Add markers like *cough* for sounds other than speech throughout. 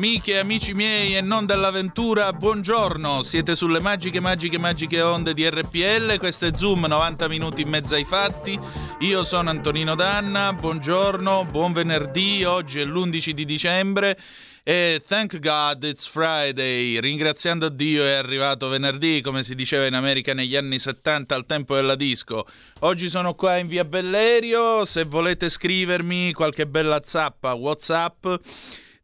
Amiche e amici miei e non dell'avventura, buongiorno. Siete sulle magiche, magiche, magiche onde di RPL. Questo è Zoom, 90 minuti in mezzo ai fatti. Io sono Antonino Danna, buongiorno, buon venerdì. Oggi è l'11 di dicembre e thank God it's Friday. Ringraziando Dio è arrivato venerdì, come si diceva in America negli anni 70 al tempo della disco. Oggi sono qua in via Bellerio. Se volete scrivermi qualche bella zappa, WhatsApp.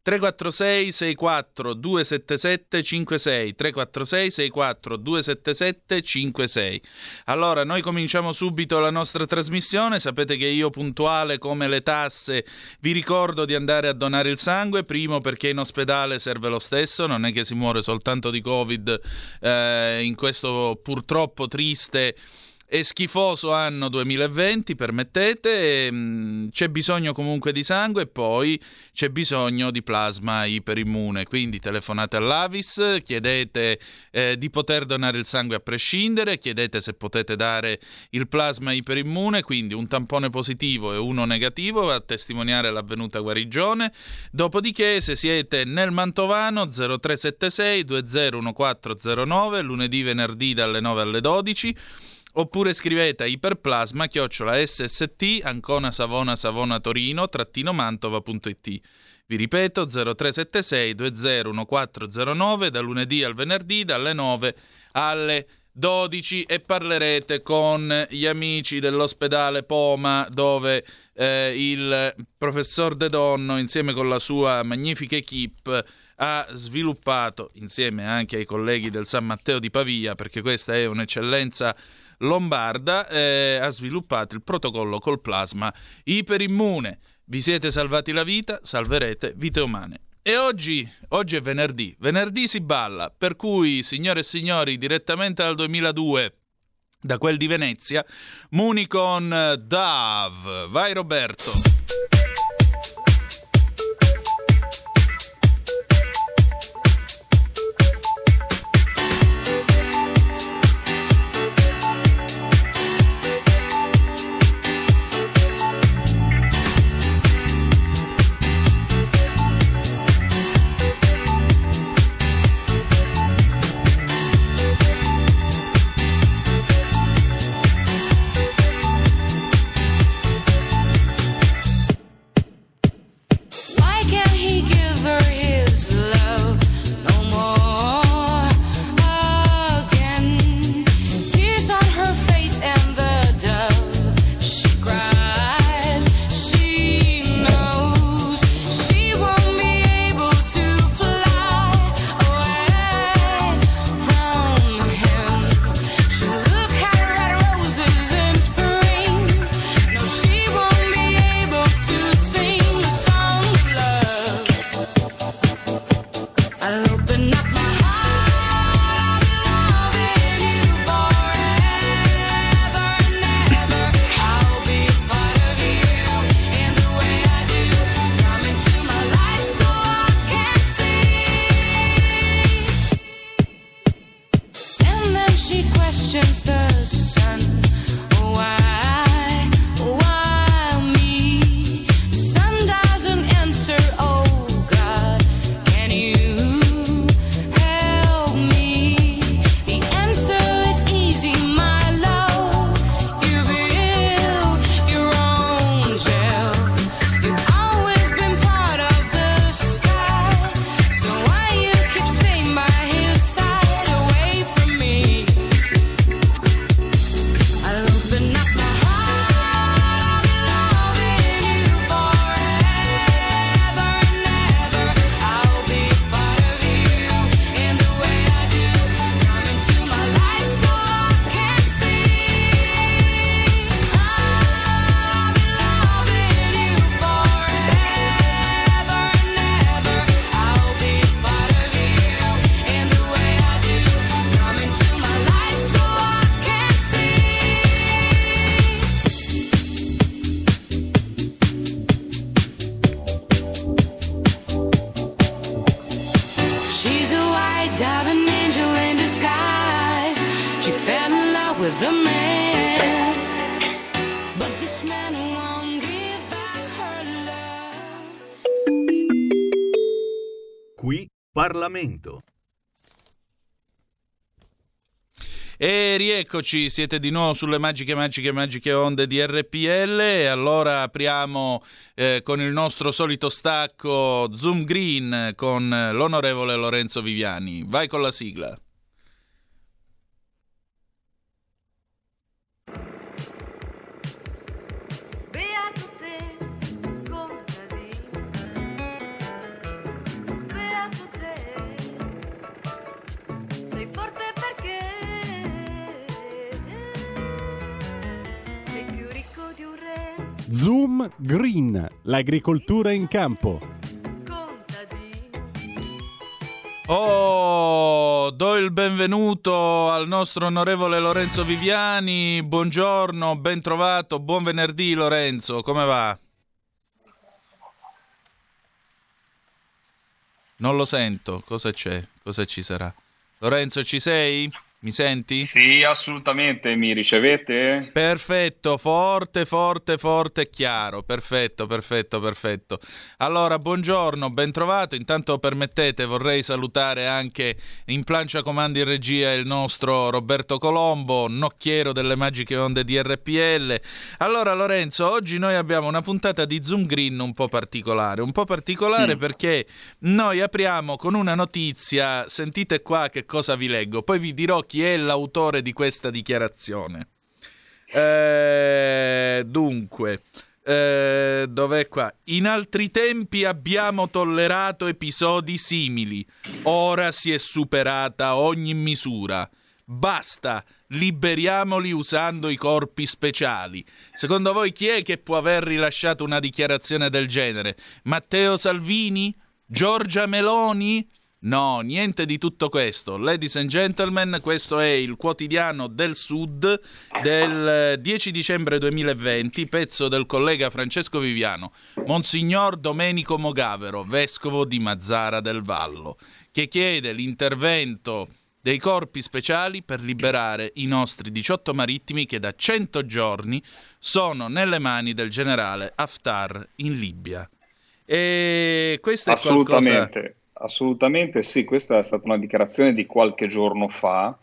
346 64 277 56 346 64 277 56 Allora, noi cominciamo subito la nostra trasmissione. Sapete che io puntuale come le tasse vi ricordo di andare a donare il sangue, primo perché in ospedale serve lo stesso, non è che si muore soltanto di Covid eh, in questo purtroppo triste è schifoso anno 2020, permettete, mm, c'è bisogno comunque di sangue e poi c'è bisogno di plasma iperimmune, quindi telefonate all'Avis, chiedete eh, di poter donare il sangue a prescindere, chiedete se potete dare il plasma iperimmune, quindi un tampone positivo e uno negativo a testimoniare l'avvenuta guarigione, dopodiché se siete nel Mantovano 0376 201409, lunedì, venerdì dalle 9 alle 12, oppure scrivete a iperplasma chiocciola sst ancona savona savona torino trattino mantova.it vi ripeto 0376 201409 da lunedì al venerdì dalle 9 alle 12 e parlerete con gli amici dell'ospedale Poma dove eh, il professor De Donno insieme con la sua magnifica equip ha sviluppato insieme anche ai colleghi del San Matteo di Pavia perché questa è un'eccellenza lombarda eh, ha sviluppato il protocollo col plasma iperimmune. Vi siete salvati la vita, salverete vite umane. E oggi, oggi è venerdì, venerdì si balla, per cui, signore e signori, direttamente dal 2002, da quel di Venezia, Muni con Dav. Vai Roberto. Parlamento. E rieccoci, siete di nuovo sulle magiche, magiche, magiche onde di RPL e allora apriamo eh, con il nostro solito stacco Zoom Green con l'onorevole Lorenzo Viviani. Vai con la sigla. Zoom Green, l'agricoltura in campo. Oh, do il benvenuto al nostro onorevole Lorenzo Viviani. Buongiorno, ben trovato, buon venerdì Lorenzo, come va? Non lo sento, cosa c'è? Cosa ci sarà? Lorenzo, ci sei? Mi senti? Sì, assolutamente, mi ricevete? Perfetto, forte, forte, forte e chiaro. Perfetto, perfetto, perfetto. Allora, buongiorno, ben trovato. Intanto permettete, vorrei salutare anche in plancia comandi in regia il nostro Roberto Colombo, nocchiero delle magiche onde di RPL. Allora, Lorenzo, oggi noi abbiamo una puntata di Zoom Green un po' particolare, un po' particolare perché noi apriamo con una notizia, sentite qua che cosa vi leggo, poi vi dirò chi è l'autore di questa dichiarazione. Eh, dunque, eh, dov'è qua? In altri tempi abbiamo tollerato episodi simili. Ora si è superata ogni misura. Basta, liberiamoli usando i corpi speciali. Secondo voi chi è che può aver rilasciato una dichiarazione del genere? Matteo Salvini? Giorgia Meloni? No, niente di tutto questo. Ladies and gentlemen, questo è il quotidiano del Sud del eh, 10 dicembre 2020, pezzo del collega Francesco Viviano, Monsignor Domenico Mogavero, vescovo di Mazzara del Vallo, che chiede l'intervento dei corpi speciali per liberare i nostri 18 marittimi che da 100 giorni sono nelle mani del generale Haftar in Libia. E questo è qualcosa... Assolutamente, sì, questa è stata una dichiarazione di qualche giorno fa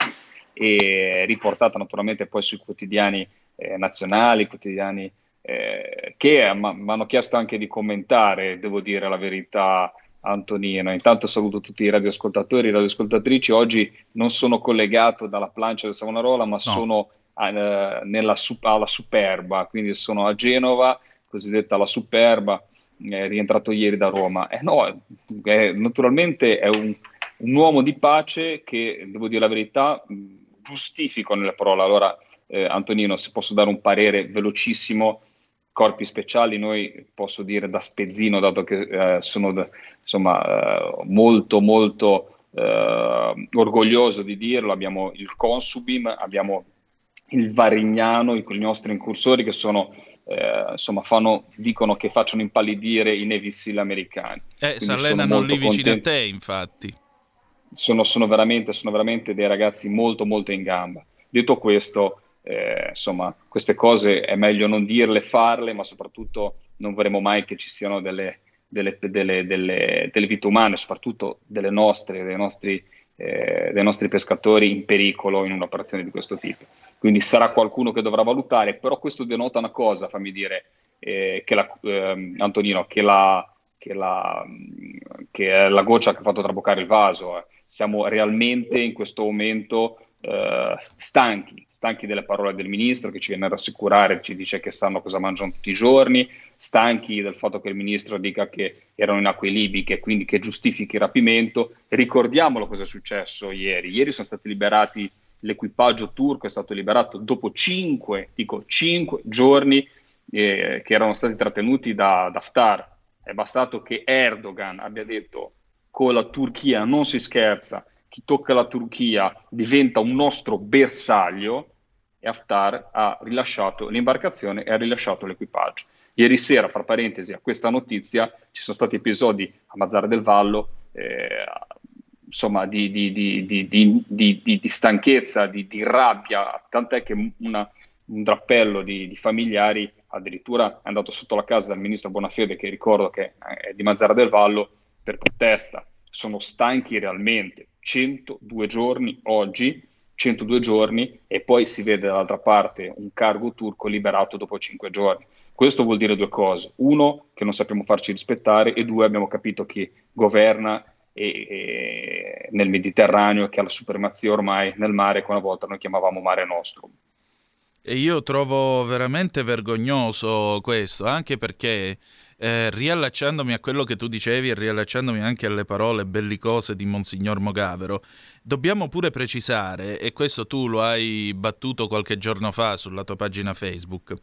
e riportata naturalmente poi sui quotidiani eh, nazionali, quotidiani eh, che mi hanno chiesto anche di commentare, devo dire la verità Antonino. Intanto saluto tutti i radioascoltatori e radioascoltatrici. Oggi non sono collegato dalla plancia del Savonarola, ma sono eh, nella, alla Superba, quindi sono a Genova, cosiddetta la Superba, è rientrato ieri da Roma. Eh, no, è- naturalmente è un, un uomo di pace che, devo dire la verità, giustifico nelle parole. Allora, eh, Antonino, se posso dare un parere velocissimo, corpi speciali, noi posso dire da spezzino, dato che eh, sono insomma, eh, molto molto eh, orgoglioso di dirlo, abbiamo il Consubim, abbiamo il Varignano, i, i nostri incursori che sono, eh, insomma, fanno, dicono che facciano impallidire i Navy americani. Eh, si allenano lì vicino a te, infatti. Sono, sono veramente, sono veramente dei ragazzi molto molto in gamba. Detto questo, eh, insomma, queste cose è meglio non dirle, farle, ma soprattutto non vorremmo mai che ci siano delle, delle, delle, delle, delle vite umane, soprattutto delle nostre, dei nostri, eh, dei nostri pescatori in pericolo in un'operazione di questo tipo. Quindi sarà qualcuno che dovrà valutare, però questo denota una cosa, fammi dire, eh, che la, ehm, Antonino, che la, che, la, che è la goccia che ha fatto traboccare il vaso. eh. Siamo realmente in questo momento eh, stanchi, stanchi delle parole del ministro che ci viene a rassicurare, ci dice che sanno cosa mangiano tutti i giorni, stanchi del fatto che il ministro dica che erano in acque libiche, quindi che giustifichi il rapimento. Ricordiamolo cosa è successo ieri. Ieri sono stati liberati, l'equipaggio turco è stato liberato dopo cinque, dico cinque giorni eh, che erano stati trattenuti da Haftar. È bastato che Erdogan abbia detto con la Turchia non si scherza, chi tocca la Turchia diventa un nostro bersaglio e Haftar ha rilasciato l'imbarcazione e ha rilasciato l'equipaggio. Ieri sera, fra parentesi, a questa notizia ci sono stati episodi a Mazzara del Vallo, eh, insomma, di, di- di- di- stanchezza, di, rabbia, tant'è che una- un drappello di, di familiari addirittura è andato sotto la casa del ministro Bonafede, che ricordo che è di Mazzara del Vallo, per protesta. Sono stanchi realmente. 102 giorni oggi, 102 giorni, e poi si vede dall'altra parte un cargo turco liberato dopo 5 giorni. Questo vuol dire due cose. Uno, che non sappiamo farci rispettare, e due, abbiamo capito chi governa e- e nel Mediterraneo, che ha la supremazia ormai nel mare, che una volta noi chiamavamo Mare Nostrum. E io trovo veramente vergognoso questo, anche perché eh, riallacciandomi a quello che tu dicevi e riallacciandomi anche alle parole bellicose di Monsignor Mogavero, dobbiamo pure precisare, e questo tu lo hai battuto qualche giorno fa sulla tua pagina Facebook,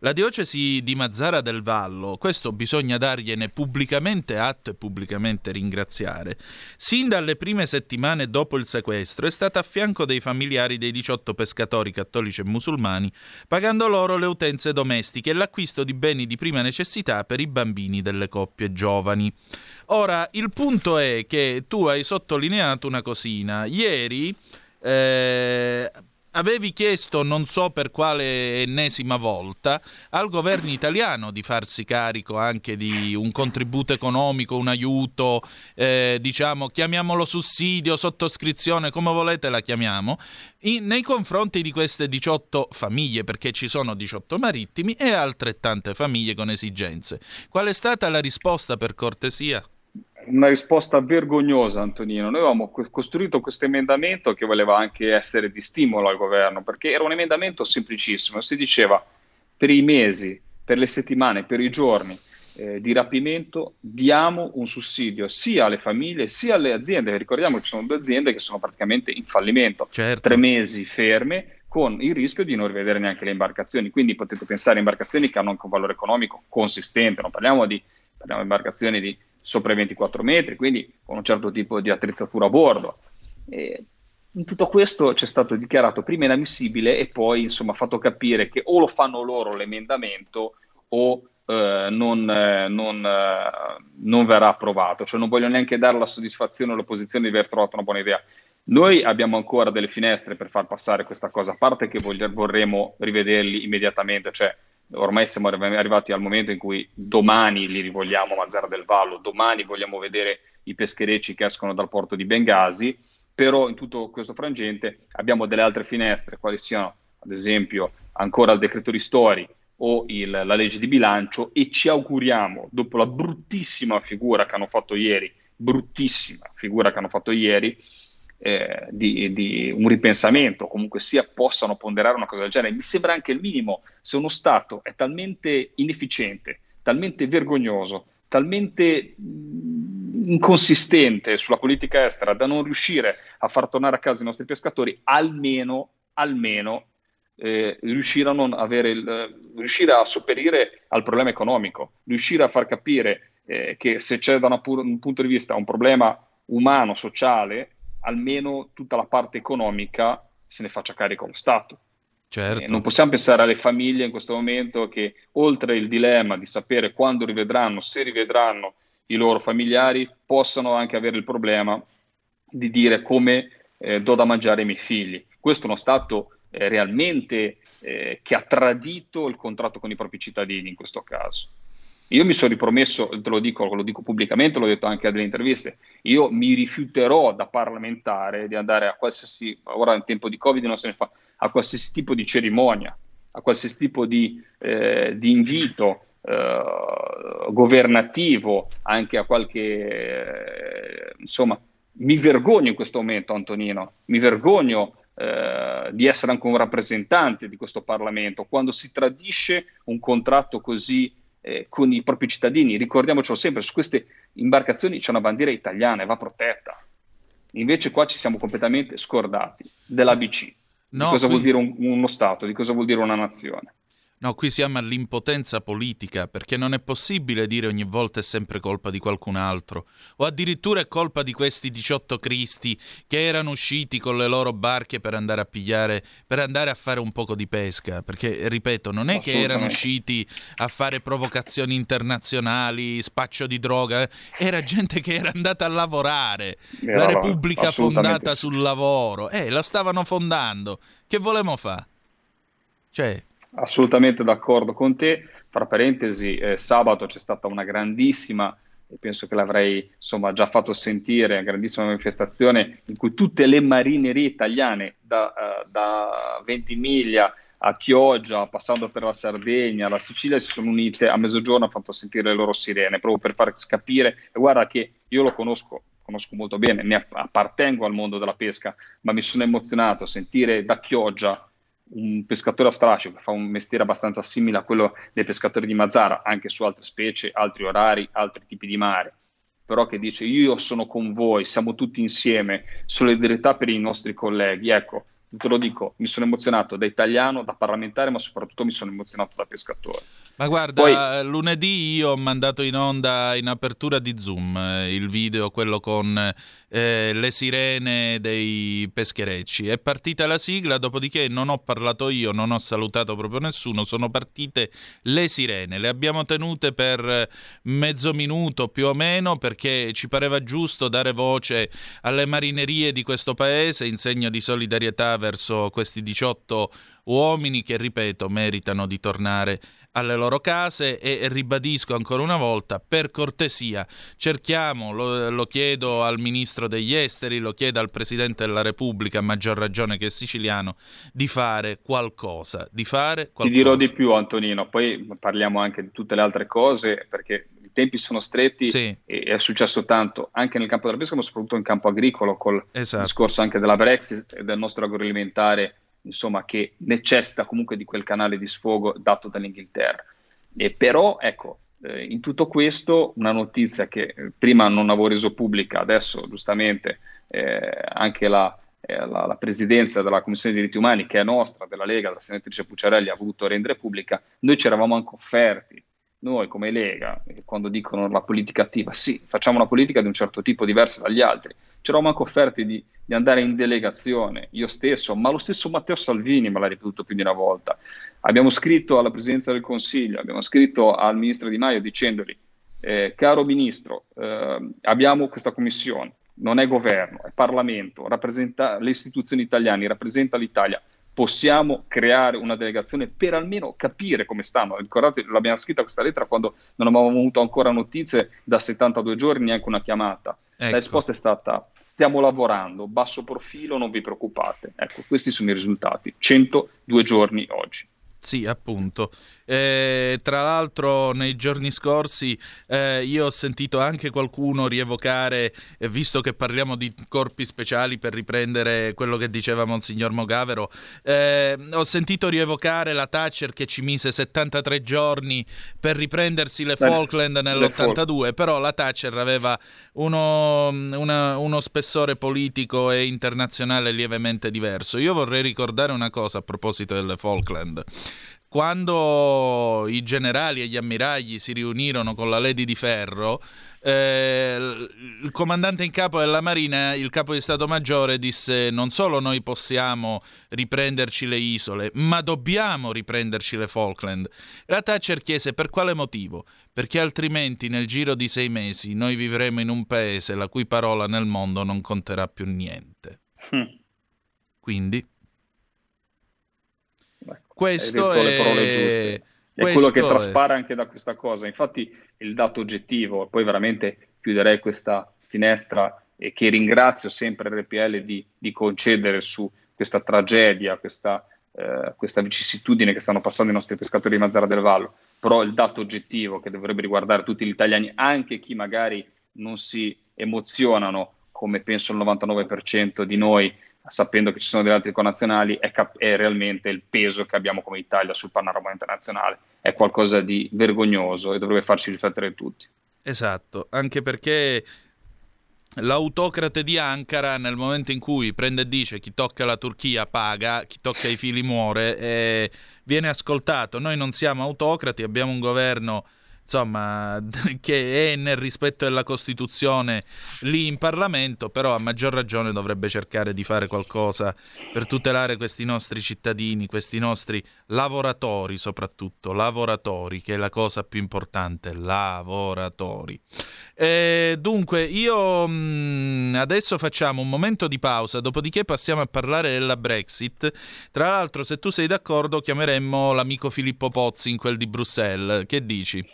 la diocesi di Mazzara del Vallo, questo bisogna dargliene pubblicamente atto e pubblicamente ringraziare, sin dalle prime settimane dopo il sequestro è stata a fianco dei familiari dei 18 pescatori cattolici e musulmani, pagando loro le utenze domestiche e l'acquisto di beni di prima necessità per i bambini delle coppie giovani. Ora, il punto è che tu hai sottolineato una cosina. Ieri eh, avevi chiesto, non so per quale ennesima volta, al governo italiano di farsi carico anche di un contributo economico, un aiuto, eh, diciamo, chiamiamolo sussidio, sottoscrizione, come volete la chiamiamo, in- nei confronti di queste 18 famiglie, perché ci sono 18 marittimi e altrettante famiglie con esigenze. Qual è stata la risposta per cortesia? Una risposta vergognosa, Antonino. Noi avevamo co- costruito questo emendamento che voleva anche essere di stimolo al governo, perché era un emendamento semplicissimo. Si diceva per i mesi, per le settimane, per i giorni eh, di rapimento diamo un sussidio sia alle famiglie sia alle aziende. Ricordiamo che ci sono due aziende che sono praticamente in fallimento. Certo. Tre mesi ferme con il rischio di non rivedere neanche le imbarcazioni. Quindi potete pensare a imbarcazioni che hanno anche un valore economico consistente. Non parliamo di, parliamo di imbarcazioni di sopra i 24 metri, quindi con un certo tipo di attrezzatura a bordo. E in tutto questo c'è stato dichiarato prima inammissibile e poi insomma fatto capire che o lo fanno loro l'emendamento o eh, non, eh, non, eh, non verrà approvato, cioè non voglio neanche dare la soddisfazione all'opposizione di aver trovato una buona idea. Noi abbiamo ancora delle finestre per far passare questa cosa, a parte che voglia- vorremmo rivederli immediatamente, cioè ormai siamo arri- arrivati al momento in cui domani li rivogliamo Mazzara del Vallo, domani vogliamo vedere i pescherecci che escono dal porto di Bengasi, però in tutto questo frangente abbiamo delle altre finestre, quali siano ad esempio ancora il decreto ristori o il- la legge di bilancio e ci auguriamo, dopo la bruttissima figura che hanno fatto ieri, bruttissima figura che hanno fatto ieri, eh, di, di un ripensamento, comunque sia, possano ponderare una cosa del genere. Mi sembra anche il minimo se uno Stato è talmente inefficiente, talmente vergognoso, talmente mh, inconsistente sulla politica estera da non riuscire a far tornare a casa i nostri pescatori, almeno, almeno eh, riuscire, a non avere il- riuscire a sopperire al problema economico, riuscire a far capire eh, che se c'è da una un punto di vista un problema umano, sociale, almeno tutta la parte economica se ne faccia carico lo Stato. Certo. Eh, non possiamo pensare alle famiglie in questo momento che oltre il dilemma di sapere quando rivedranno, se rivedranno i loro familiari, possano anche avere il problema di dire come eh, do da mangiare ai miei figli. Questo è uno Stato eh, realmente eh, che ha tradito il contratto con i propri cittadini in questo caso. Io mi sono ripromesso, te lo dico, lo dico pubblicamente, l'ho detto anche a delle interviste, io mi rifiuterò da parlamentare di andare a qualsiasi, ora in tempo di Covid non se ne fa, a qualsiasi tipo di cerimonia, a qualsiasi tipo di, eh, di invito eh, governativo, anche a qualche, eh, insomma, mi vergogno in questo momento, Antonino, mi vergogno eh, di essere anche un rappresentante di questo Parlamento quando si tradisce un contratto così eh, con i propri cittadini. Ricordiamocelo sempre, su queste imbarcazioni c'è una bandiera italiana e va protetta. Invece qua ci siamo completamente scordati dell'ABC, No, di cosa qui- vuol dire un- uno Stato, di cosa vuol dire una nazione. No, qui siamo all'impotenza politica, perché non è possibile dire ogni volta è sempre colpa di qualcun altro, o addirittura è colpa di questi 18 cristi che erano usciti con le loro barche per andare a pigliare, per andare a fare un poco di pesca, perché ripeto, non è che erano usciti a fare provocazioni internazionali, spaccio di droga, eh, era gente che era andata a lavorare. Era la Repubblica fondata sul lavoro, eh, la stavano fondando. Che volevamo fare? Cioè, Assolutamente d'accordo con te. Fra parentesi, eh, sabato c'è stata una grandissima, e penso che l'avrei insomma già fatto sentire, una grandissima manifestazione in cui tutte le marinerie italiane, da, eh, da Ventimiglia a Chioggia, passando per la Sardegna, la Sicilia, si sono unite a mezzogiorno hanno fatto sentire le loro sirene, proprio per far capire, e guarda che io lo conosco, conosco molto bene, ne appartengo al mondo della pesca, ma mi sono emozionato a sentire da Chioggia un pescatore a strascico che fa un mestiere abbastanza simile a quello dei pescatori di Mazzara, anche su altre specie, altri orari, altri tipi di mare, però che dice io sono con voi, siamo tutti insieme, solidarietà per i nostri colleghi. Ecco, te lo dico, mi sono emozionato da italiano, da parlamentare, ma soprattutto mi sono emozionato da pescatore. Ma guarda, Poi- lunedì io ho mandato in onda in apertura di Zoom eh, il video, quello con eh, le sirene dei pescherecci. È partita la sigla, dopodiché non ho parlato io, non ho salutato proprio nessuno, sono partite le sirene. Le abbiamo tenute per eh, mezzo minuto più o meno perché ci pareva giusto dare voce alle marinerie di questo paese in segno di solidarietà verso questi 18 uomini che, ripeto, meritano di tornare alle loro case e ribadisco ancora una volta, per cortesia, cerchiamo, lo, lo chiedo al Ministro degli Esteri, lo chiedo al Presidente della Repubblica, a maggior ragione che è siciliano, di fare qualcosa, di fare qualcosa. Ti dirò di più, Antonino, poi parliamo anche di tutte le altre cose perché tempi sono stretti Sì. e è successo tanto anche nel campo della pesca, ma soprattutto in campo agricolo, col Esatto. discorso anche della Brexit e del nostro agroalimentare, insomma, che necessita comunque di quel canale di sfogo dato dall'Inghilterra. E però, ecco, eh, in tutto questo, una notizia che eh, prima non avevo reso pubblica, adesso giustamente eh, anche la, eh, la- la presidenza della Commissione dei diritti umani, che è nostra, della Lega, la senatrice Pucciarelli, ha voluto rendere pubblica, noi ci eravamo anche offerti, noi come Lega, quando dicono la politica attiva, sì, facciamo una politica di un certo tipo diversa dagli altri, ci eravamo anche offerti di, di andare in delegazione, io stesso, ma lo stesso Matteo Salvini me l'ha ripetuto più di una volta. Abbiamo scritto alla Presidenza del Consiglio, abbiamo scritto al Ministro Di Maio dicendogli, eh, caro Ministro, eh, abbiamo questa commissione, non è governo, è Parlamento, rappresenta le istituzioni italiane, rappresenta l'Italia. Possiamo creare una delegazione per almeno capire come stanno. Ricordate, l'abbiamo scritta questa lettera quando non avevamo avuto ancora notizie da 72 giorni, neanche una chiamata. Ecco. La risposta è stata: stiamo lavorando, basso profilo, non vi preoccupate. Ecco, questi sono i risultati. 102 giorni oggi. Sì, appunto. Eh, tra l'altro, nei giorni scorsi eh, io ho sentito anche qualcuno rievocare, eh, visto che parliamo di corpi speciali per riprendere quello che diceva Monsignor Mogavero, eh, ho sentito rievocare la Thatcher che ci mise 73 giorni per riprendersi le Falkland le nell'82, però la Thatcher aveva uno, una- uno spessore politico e internazionale lievemente diverso. Io vorrei ricordare una cosa a proposito delle Falkland. Quando i generali e gli ammiragli si riunirono con la Lady di Ferro, eh, il comandante in capo della Marina, il capo di Stato Maggiore, disse non solo noi possiamo riprenderci le isole, ma dobbiamo riprenderci le Falkland. La Thatcher chiese per quale motivo? Perché altrimenti nel giro di sei mesi noi vivremo in un paese la cui parola nel mondo non conterà più niente. Hm. Quindi questo detto le parole è... giuste. È quello che è- traspare anche da questa cosa. Infatti, il dato oggettivo, poi veramente chiuderei questa finestra e che ringrazio sempre RPL di, di concedere su questa tragedia, questa, eh, questa vicissitudine che stanno passando i nostri pescatori di Mazzara del Vallo. Però il dato oggettivo che dovrebbe riguardare tutti gli italiani, anche chi magari non si emozionano, come penso il 99% di noi, sapendo che ci sono degli altri connazionali, è, cap- è realmente il peso che abbiamo come Italia sul panorama internazionale. È qualcosa di vergognoso e dovrebbe farci riflettere tutti. Esatto, anche perché L'autocrate di Ankara nel momento in cui prende e dice chi tocca la Turchia paga, chi tocca i fili muore, eh, viene ascoltato. Noi non siamo autocrati, abbiamo un governo insomma, *laughs* che è nel rispetto della Costituzione lì in Parlamento, però a maggior ragione dovrebbe cercare di fare qualcosa per tutelare questi nostri cittadini, questi nostri lavoratori soprattutto, lavoratori, che è la cosa più importante, lavoratori. Eh, dunque, io mh, adesso facciamo un momento di pausa, dopodiché passiamo a parlare della Brexit. Tra l'altro, se tu sei d'accordo, chiameremmo l'amico Filippo Pozzi in quel di Bruxelles. Che dici?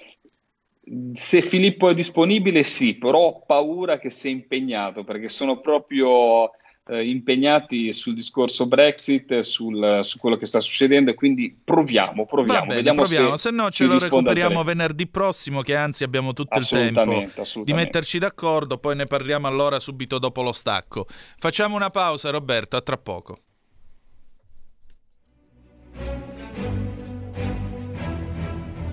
Se Filippo è disponibile, sì, però ho paura che sia impegnato perché sono proprio eh, impegnati sul discorso Brexit, sul, su quello che sta succedendo e quindi proviamo, proviamo, bene, vediamo proviamo. se, Se no, ce lo recuperiamo venerdì prossimo, che anzi abbiamo tutto il tempo di metterci d'accordo. Poi ne parliamo allora subito dopo lo stacco. Facciamo una pausa, Roberto. A tra poco.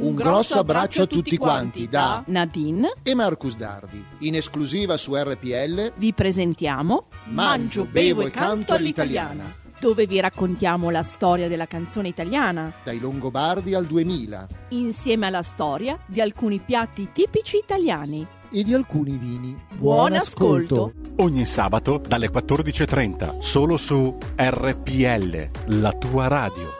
Un grosso abbraccio a tutti quanti da Nadine, e Marcus Dardi. In esclusiva su RPL vi presentiamo Mangio, bevo e canto all'italiana. dove vi raccontiamo la storia della canzone italiana, Dai Longobardi al 2000 insieme alla storia di alcuni piatti tipici italiani. e di alcuni vini. Buon ascolto. Ogni sabato dalle 14.30 solo su RPL, la tua radio.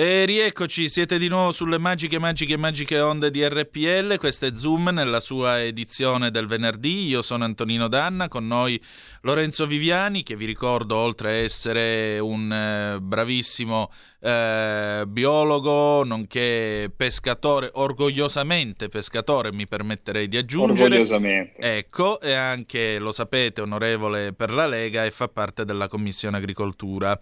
E rieccoci, siete di nuovo sulle magiche, magiche, magiche onde di RPL. Questo è Zoom nella sua edizione del venerdì. Io sono Antonino Danna, con noi Lorenzo Viviani, che vi ricordo, oltre a essere un eh, bravissimo eh, biologo, nonché pescatore, orgogliosamente pescatore, mi permetterei di aggiungere. Orgogliosamente. Ecco, e anche, lo sapete, onorevole per la Lega e fa parte della Commissione Agricoltura.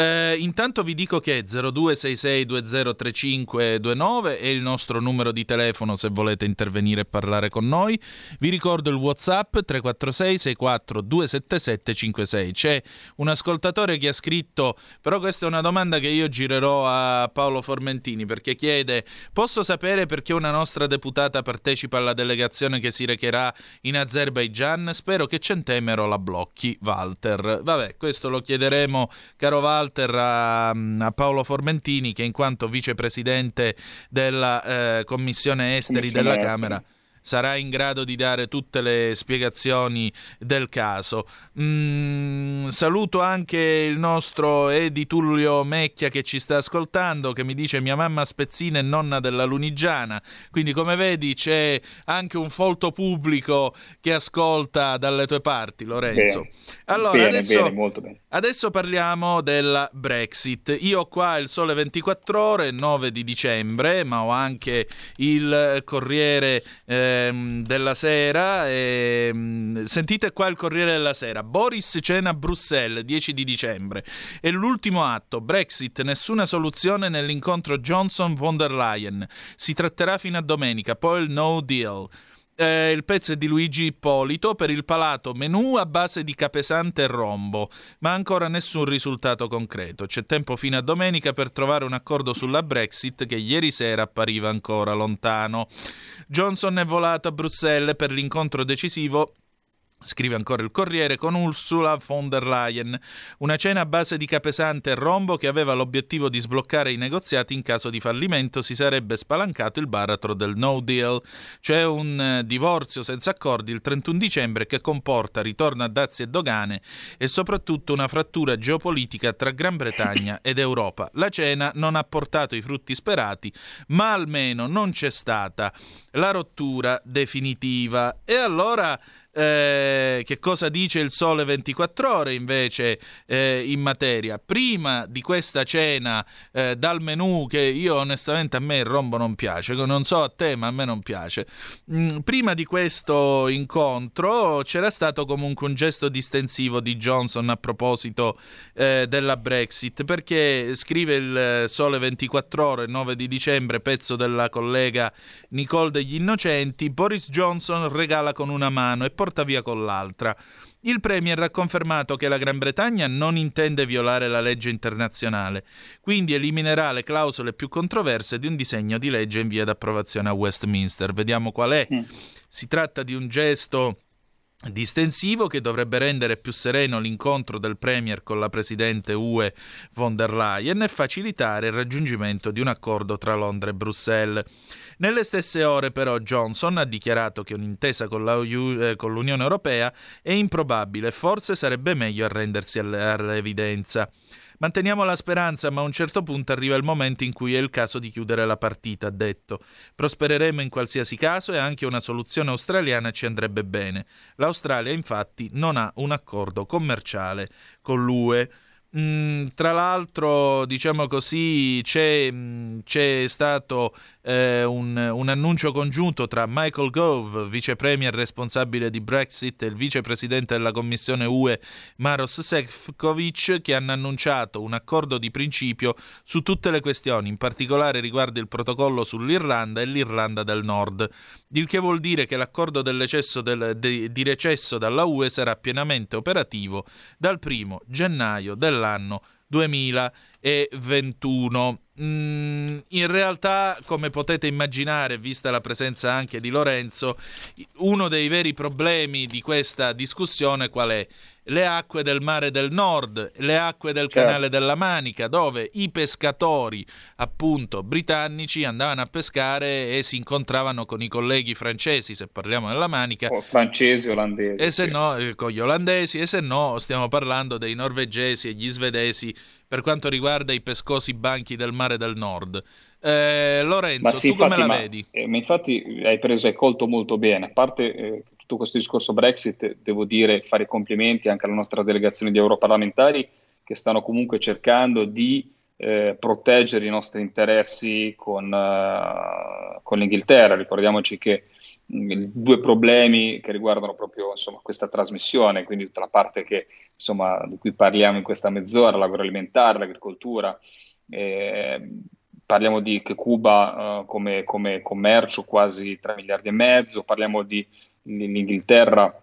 Eh, intanto vi dico che 0266203529 è il nostro numero di telefono se volete intervenire e parlare con noi. Vi ricordo il WhatsApp 346 64 277 56. C'è un ascoltatore che ha scritto, però questa è una domanda che io girerò a Paolo Formentini perché chiede: "Posso sapere perché una nostra deputata partecipa alla delegazione che si recherà in Azerbaigian? Spero che Centemero la blocchi, Walter". Vabbè, questo lo chiederemo, caro Walter, a, a Paolo Formentini, che in quanto vicepresidente della eh, Commissione Esteri Commissione della Esteri. Camera sarà in grado di dare tutte le spiegazioni del caso. Mm, saluto anche il nostro Edi Tullio Mecchia che ci sta ascoltando, che mi dice mia mamma spezzina e nonna della Lunigiana. Quindi, come vedi, c'è anche un folto pubblico che ascolta dalle tue parti, Lorenzo. Bene. Allora, Bene, adesso, bene, molto bene. Adesso parliamo della Brexit. Io ho qua il Sole 24 Ore, 9 di dicembre, ma ho anche il Corriere ehm, della Sera. ehm, sentite qua il Corriere della Sera. Boris cena a Bruxelles, 10 di dicembre. E l'ultimo atto, Brexit, nessuna soluzione nell'incontro Johnson-von der Leyen. Si tratterà fino a domenica, poi il no deal. Eh, il pezzo è di Luigi Ippolito per il palato menù a base di capesante e rombo, ma ancora nessun risultato concreto. C'è tempo fino a domenica per trovare un accordo sulla Brexit che ieri sera appariva ancora lontano. Johnson è volato a Bruxelles per l'incontro decisivo Scrive ancora il Corriere con Ursula von der Leyen, una cena a base di capesante e rombo che aveva l'obiettivo di sbloccare i negoziati in caso di fallimento si sarebbe spalancato il baratro del no deal, cioè un eh, divorzio senza accordi il 31 dicembre che comporta ritorno a dazi e dogane e soprattutto una frattura geopolitica tra Gran Bretagna ed Europa. La cena non ha portato i frutti sperati, ma almeno non c'è stata la rottura definitiva. E allora eh, che cosa dice il Sole 24 Ore invece eh, in materia. Prima di questa cena eh, dal menù, che io onestamente a me il rombo non piace, non so a te, ma a me non piace. Mm, prima di questo incontro c'era stato comunque un gesto distensivo di Johnson a proposito eh, della Brexit, perché scrive il Sole 24 Ore, 9 di dicembre, pezzo della collega Nicole degli Innocenti, Boris Johnson regala con una mano e porta via con l'altra. Il Premier ha confermato che la Gran Bretagna non intende violare la legge internazionale, quindi eliminerà le clausole più controverse di un disegno di legge in via d'approvazione a Westminster. Vediamo qual è. Si tratta di un gesto distensivo che dovrebbe rendere più sereno l'incontro del Premier con la Presidente UE von der Leyen e facilitare il raggiungimento di un accordo tra Londra e Bruxelles. Nelle stesse ore però Johnson ha dichiarato che un'intesa con, la eh, con l'Unione Europea è improbabile forse sarebbe meglio arrendersi all'evidenza. Manteniamo la speranza, ma a un certo punto arriva il momento in cui è il caso di chiudere la partita, ha detto. Prospereremo in qualsiasi caso e anche una soluzione australiana ci andrebbe bene. L'Australia, infatti, non ha un accordo commerciale con l'UE. Mm, tra l'altro, diciamo così, c'è, mm, c'è stato eh, un, un, annuncio congiunto tra Michael Gove, vice premier responsabile di Brexit, e il vicepresidente della Commissione UE Maros Sefcovic, che hanno annunciato un accordo di principio su tutte le questioni, in particolare riguardo il protocollo sull'Irlanda e l'Irlanda del Nord. Il che vuol dire che l'accordo del, de, di recesso dalla UE sarà pienamente operativo dal primo gennaio dell'anno 2021. Mm, in realtà, come potete immaginare, vista la presenza anche di Lorenzo, uno dei veri problemi di questa discussione qual è? Le acque del mare del nord, le acque del Certo. canale della Manica, dove i pescatori, appunto, britannici andavano a pescare e si incontravano con i colleghi francesi, se parliamo della Manica, O francesi, olandesi. e se sì. no eh, con gli olandesi e se no stiamo parlando dei norvegesi e gli svedesi per quanto riguarda i pescosi banchi del mare del nord. Eh, Lorenzo, sì, tu come infatti, la ma- vedi? eh, ma infatti hai preso, hai colto molto bene. A parte eh, tutto questo discorso Brexit, devo dire, fare i complimenti anche alla nostra delegazione di europarlamentari che stanno comunque cercando di eh, proteggere i nostri interessi con, eh, con l'Inghilterra. Ricordiamoci che mh, due problemi che riguardano proprio insomma, questa trasmissione, quindi tutta la parte che, insomma, di cui parliamo in questa mezz'ora, l'agroalimentare, l'agricoltura. eh, parliamo di che Cuba eh, come, come commercio quasi 3 miliardi e mezzo, parliamo di l'Inghilterra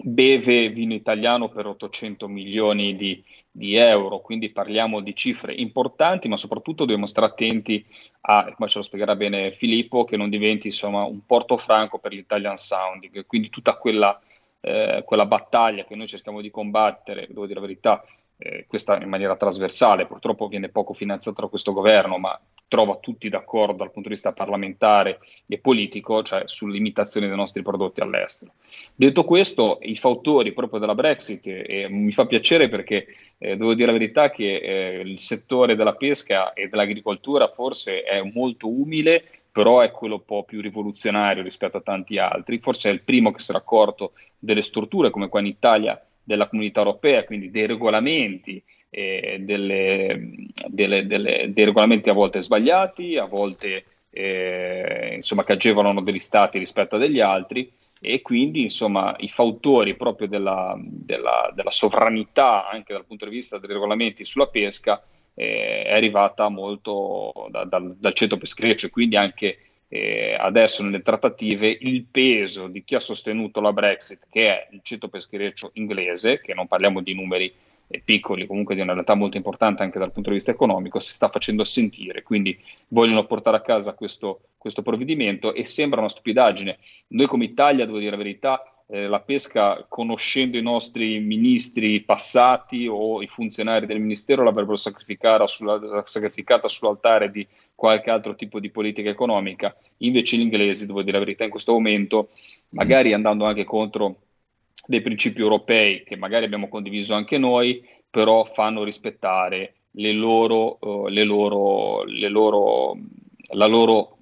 beve vino italiano per 800 milioni di, di euro, quindi parliamo di cifre importanti, ma soprattutto dobbiamo stare attenti a, come ce lo spiegherà bene Filippo, che non diventi insomma un porto franco per l'Italian sounding, quindi tutta quella, eh, quella battaglia che noi cerchiamo di combattere, devo dire la verità, eh, questa in maniera trasversale, purtroppo viene poco finanziata da questo governo, ma trova tutti d'accordo dal punto di vista parlamentare e politico, cioè sull'imitazione dei nostri prodotti all'estero. Detto questo, i fautori proprio della Brexit, e mi fa piacere perché eh, devo dire la verità che eh, il settore della pesca e dell'agricoltura forse è molto umile, però è quello un po' più rivoluzionario rispetto a tanti altri, forse è il primo che si era accorto delle strutture come qua in Italia della comunità europea, quindi dei regolamenti, eh, delle, delle, delle, dei regolamenti a volte sbagliati, a volte eh, insomma, che agevolano degli stati rispetto a degli altri e quindi insomma i fautori proprio della, della, della sovranità anche dal punto di vista dei regolamenti sulla pesca eh, è arrivata molto da, dal, dal ceto peschereccio e quindi anche eh, adesso nelle trattative il peso di chi ha sostenuto la Brexit, che è il ceto peschereccio inglese, che non parliamo di numeri piccoli, comunque di una realtà molto importante anche dal punto di vista economico, si sta facendo sentire, quindi vogliono portare a casa questo, questo provvedimento e sembra una stupidaggine. Noi come Italia, devo dire la verità, eh, la pesca, conoscendo i nostri ministri passati o i funzionari del ministero, l'avrebbero sacrificata, sulla, sacrificata sull'altare di qualche altro tipo di politica economica. Invece gli inglesi, devo dire la verità, in questo momento, magari andando anche contro dei principi europei che magari abbiamo condiviso anche noi, però fanno rispettare le loro, uh, le loro, le loro, la, loro,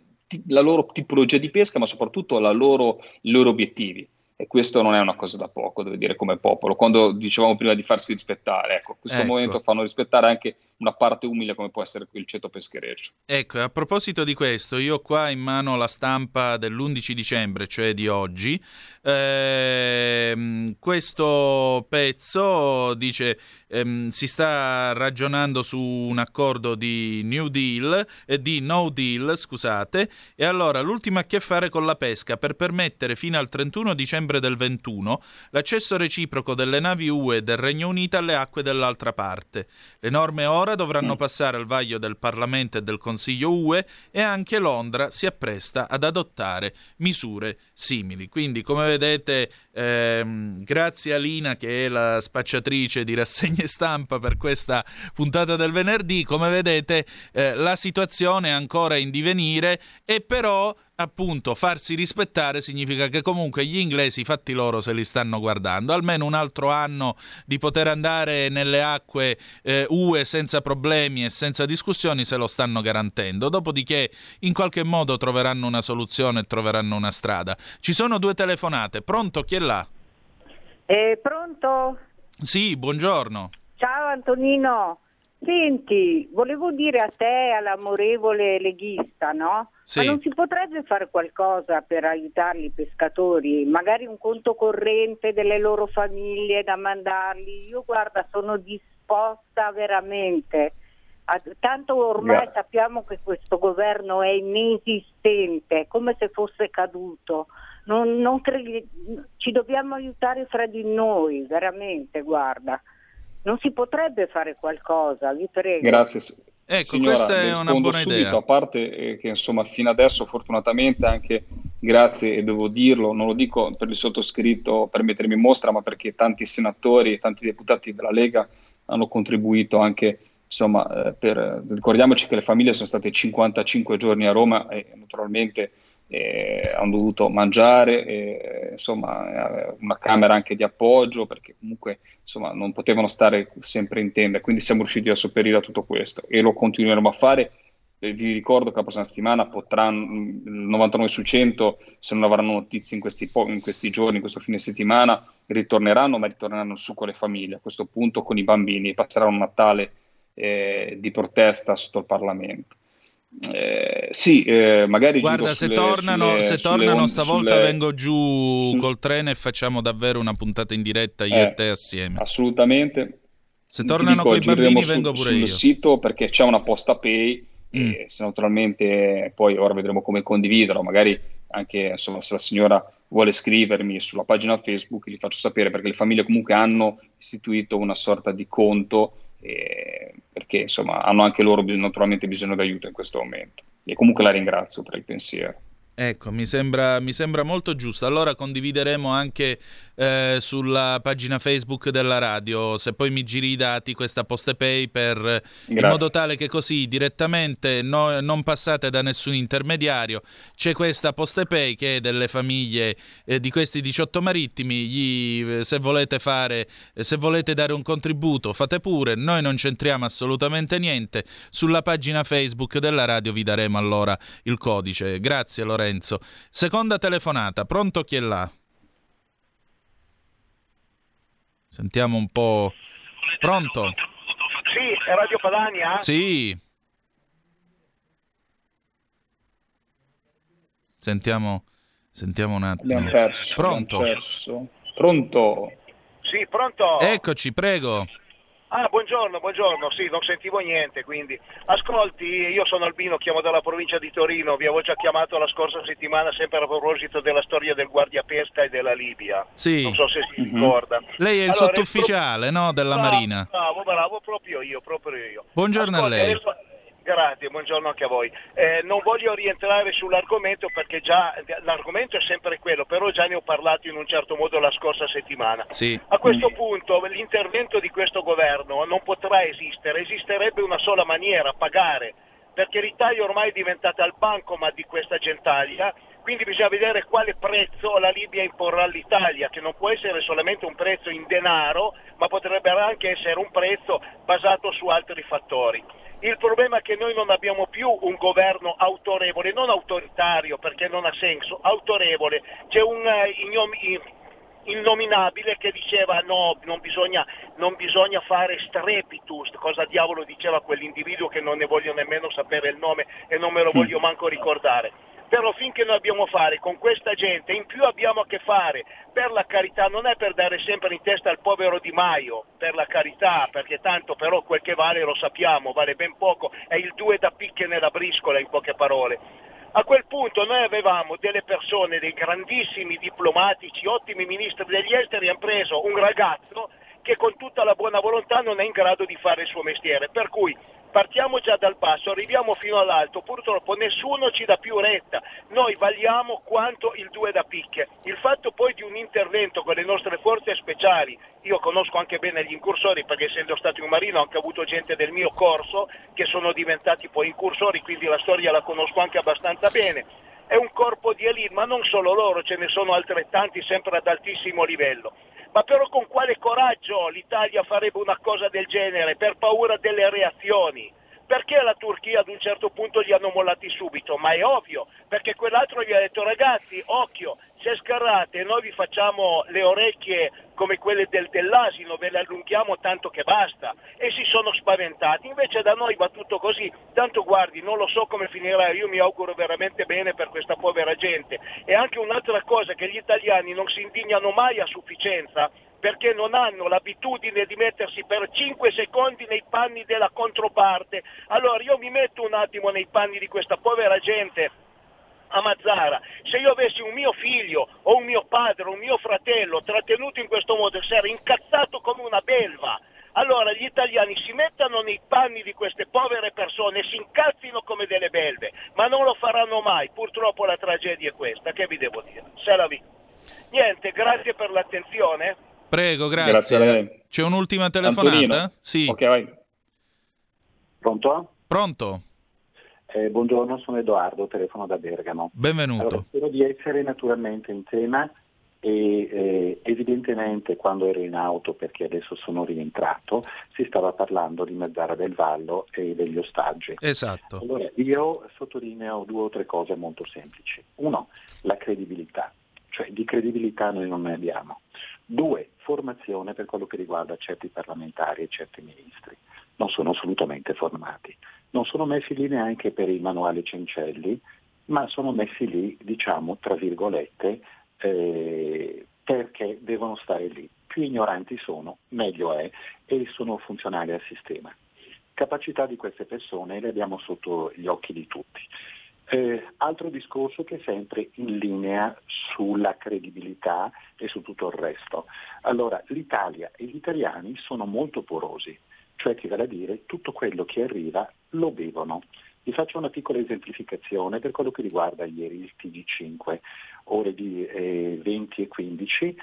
la loro tipologia di pesca, ma soprattutto loro, i loro obiettivi e questo non è una cosa da poco, devo dire, come popolo. Quando dicevamo prima di farsi rispettare, ecco, questo ecco. momento fanno rispettare anche una parte umile come può essere il ceto peschereccio. Ecco, a proposito di questo, io ho qua in mano la stampa dell'11 dicembre, cioè di oggi. Eh, questo pezzo dice ehm, si sta ragionando su un accordo di New Deal eh, di No Deal, scusate, e allora l'ultimo a che fare con la pesca per permettere fino al 31 dicembre del 21 l'accesso reciproco delle navi UE e del Regno Unito alle acque dell'altra parte. Le norme ora dovranno mm. passare al vaglio del Parlamento e del Consiglio UE e anche Londra si appresta ad adottare misure simili. Quindi, come vedete, ehm, grazie a Lina che è la spacciatrice di rassegne stampa per questa puntata del venerdì, come vedete eh, la situazione è ancora in divenire e però appunto farsi rispettare significa che comunque gli inglesi fatti loro se li stanno guardando. Almeno un altro anno di poter andare nelle acque eh, UE senza problemi e senza discussioni se lo stanno garantendo. Dopodiché in qualche modo troveranno una soluzione e troveranno una strada. Ci sono due telefonate. Pronto? Chi è là? Eh, pronto? sì buongiorno. Ciao Antonino Senti, volevo dire a te, all'amorevole leghista, no? Sì. Ma non si potrebbe fare qualcosa per aiutarli i pescatori? Magari un conto corrente delle loro famiglie da mandarli? Io guarda, sono disposta veramente. Tanto ormai Grazie. sappiamo che questo governo è inesistente, come se fosse caduto. Non, non credi- ci dobbiamo aiutare fra di noi, veramente, guarda. Non si potrebbe fare qualcosa, vi prego. Grazie. Ecco, Signora, questa è una rispondo buona subito, idea. a parte eh, che insomma fino adesso fortunatamente anche grazie e devo dirlo, non lo dico per il sottoscritto per mettermi in mostra, ma perché tanti senatori e tanti deputati della Lega hanno contribuito anche insomma eh, per ricordiamoci che le famiglie sono state 55 giorni a Roma e naturalmente eh, hanno dovuto mangiare, eh, insomma, una camera anche di appoggio perché comunque insomma, non potevano stare sempre in tenda, quindi siamo riusciti a sopperire a tutto questo e lo continueremo a fare. Eh, vi ricordo che la prossima settimana potranno, il 99 su 100, se non avranno notizie in questi, po- in questi giorni, in questo fine settimana, ritorneranno, ma ritorneranno su con le famiglie, a questo punto con i bambini, passeranno un Natale eh, di protesta sotto il Parlamento. Eh, sì, eh, magari Guarda, se sulle- tornano, sulle- se tornano onde- stavolta sulle- vengo giù su- col treno e facciamo davvero una puntata in diretta io Eh, e te assieme. Assolutamente. Se tornano coi gireremo bambini sul- vengo pure sul io. sito perché c'è una posta pay Mm. e se naturalmente poi ora vedremo come condividerlo, magari anche insomma, se la signora vuole scrivermi sulla pagina Facebook gli faccio sapere perché le famiglie comunque hanno istituito una sorta di conto eh, perché insomma hanno anche loro naturalmente bisogno d'aiuto in questo momento e comunque la ringrazio per il pensiero. Ecco, mi sembra, mi sembra molto giusto. Allora condivideremo anche eh, sulla pagina Facebook della radio, se poi mi giri i dati, questa PostePay per, in modo tale che così direttamente no- non passate da nessun intermediario. C'è questa PostePay che è delle famiglie eh, di questi 18 marittimi. Gli, eh, se volete fare, se volete dare un contributo, fate pure. Noi non c'entriamo assolutamente niente. Sulla pagina Facebook della radio vi daremo allora il codice. Grazie Lorenzo. Seconda telefonata, pronto chi è là? Sentiamo un po'. Pronto? Sì, è Radio Padania? Sì. Sentiamo, sentiamo un attimo. Perso. Pronto? abbiamo perso. Pronto? Sì, pronto? Eccoci, prego. Ah, buongiorno, buongiorno, sì, non sentivo niente, quindi. Ascolti, io sono Albino, chiamo dalla provincia di Torino, vi avevo già chiamato la scorsa settimana sempre a proposito della storia del guardiapesca e della Libia. Sì. Non so se si Mhm. ricorda. Lei è il Allora, sottufficiale, no, della Bravo, Marina. Bravo, bravo, proprio io, proprio io. Buongiorno a Ascolti, lei. adesso- Grazie, buongiorno anche a voi. Eh, non voglio rientrare sull'argomento perché già l'argomento è sempre quello, però già ne ho parlato in un certo modo la scorsa settimana. Sì. A questo punto l'intervento di questo governo non potrà esistere, esisterebbe una sola maniera, pagare, perché l'Italia ormai è diventata il bancomat di questa gentaglia, quindi bisogna vedere quale prezzo la Libia imporrà all'Italia, che non può essere solamente un prezzo in denaro, ma potrebbe anche essere un prezzo basato su altri fattori. Il problema è che noi non abbiamo più un governo autorevole, non autoritario perché non ha senso, autorevole. C'è un eh, innominabile che diceva no, non bisogna, non bisogna fare strepitus, cosa diavolo diceva quell'individuo che non ne voglio nemmeno sapere il nome e non me lo voglio manco ricordare. Però finché noi abbiamo a fare con questa gente, in più abbiamo a che fare, per la carità, non è per dare sempre in testa al povero Di Maio, per la carità, perché tanto però quel che vale lo sappiamo, vale ben poco, è il due da picche nella briscola in poche parole. A quel punto noi avevamo delle persone, dei grandissimi diplomatici, ottimi ministri degli esteri, hanno preso un ragazzo che con tutta la buona volontà non è in grado di fare il suo mestiere. Per cui partiamo già dal basso, arriviamo fino all'alto, purtroppo nessuno ci dà più retta, noi valiamo quanto il due da picche. Il fatto poi di un intervento con le nostre forze speciali, io conosco anche bene gli incursori perché essendo stato in marino ho anche avuto gente del mio corso che sono diventati poi incursori, quindi la storia la conosco anche abbastanza bene. È un corpo di elite, ma non solo loro, ce ne sono altrettanti sempre ad altissimo livello. Ma però con quale coraggio l'Italia farebbe una cosa del genere? Per paura delle reazioni. Perché la Turchia ad un certo punto li hanno mollati subito? Ma è ovvio, perché quell'altro gli ha detto ragazzi, occhio, se scarrate noi vi facciamo le orecchie come quelle del, dell'asino, ve le allunghiamo tanto che basta. E si sono spaventati. Invece da noi va tutto così. Tanto guardi, non lo so come finirà, io mi auguro veramente bene per questa povera gente. E anche un'altra cosa, che gli italiani non si indignano mai a sufficienza perché non hanno l'abitudine di mettersi per 5 secondi nei panni della controparte. Allora io mi metto un attimo nei panni di questa povera gente a Mazzara, se io avessi un mio figlio o un mio padre o un mio fratello trattenuto in questo modo, sarei incazzato come una belva. Allora gli italiani si mettano nei panni di queste povere persone e si incazzino come delle belve, ma non lo faranno mai. Purtroppo la tragedia è questa, che vi devo dire? Se la vi. Niente, grazie per l'attenzione. Prego, grazie. Grazie a lei. C'è un'ultima telefonata? Antonino? Sì. Ok, vai. Pronto? Pronto? Eh, buongiorno, sono Edoardo, telefono da Bergamo. Benvenuto. Allora, spero di essere naturalmente in tema e eh, evidentemente quando ero in auto, perché adesso sono rientrato, si stava parlando di Mazzara del Vallo e degli ostaggi. Esatto. Allora, io sottolineo due o tre cose molto semplici. Uno, la credibilità, cioè di credibilità noi non ne abbiamo. Due, formazione per quello che riguarda certi parlamentari e certi ministri. Non sono assolutamente formati. Non sono messi lì neanche per il manuale Cencelli, ma sono messi lì, diciamo, tra virgolette, eh, perché devono stare lì. Più ignoranti sono, meglio è, e sono funzionali al sistema. Capacità di queste persone le abbiamo sotto gli occhi di tutti. Eh, altro discorso che è sempre in linea sulla credibilità e su tutto il resto. Allora, l'Italia e gli italiani sono molto porosi, cioè che vale a dire tutto quello che arriva lo bevono. Vi faccio una piccola esemplificazione per quello che riguarda ieri il TG5, ore di eh, 20 e 15,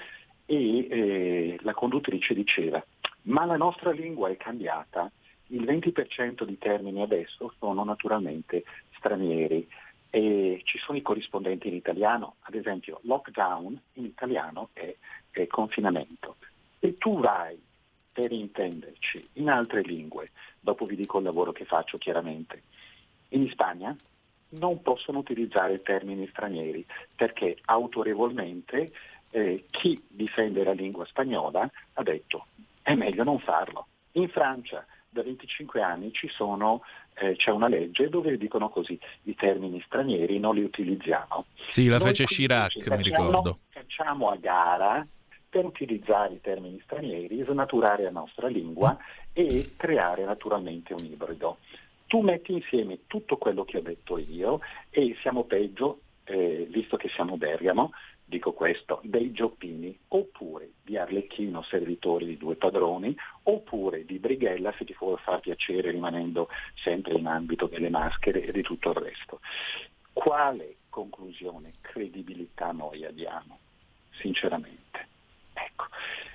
e eh, la conduttrice diceva, ma la nostra lingua è cambiata, il 20% di termini adesso sono naturalmente stranieri e ci sono i corrispondenti in italiano, ad esempio lockdown in italiano è, è confinamento. Se tu vai per intenderci in altre lingue, dopo vi dico il lavoro che faccio chiaramente, in Spagna non possono utilizzare termini stranieri perché autorevolmente eh, chi difende la lingua spagnola ha detto è meglio non farlo. In Francia da 25 anni sono, eh, c'è una legge dove dicono così i termini stranieri non li utilizziamo. Sì, la Noi fece Chirac, facciamo- mi ricordo. Facciamo a gara per utilizzare i termini stranieri, snaturare la nostra lingua e creare naturalmente un ibrido. Tu metti insieme tutto quello che ho detto io e siamo peggio, eh, visto che siamo Bergamo, dico questo, dei gioppini, oppure di Arlecchino, servitori di due padroni, oppure di Brighella, se ti può far piacere, rimanendo sempre in ambito delle maschere e di tutto il resto. Quale conclusione, credibilità noi abbiamo, sinceramente? Ecco,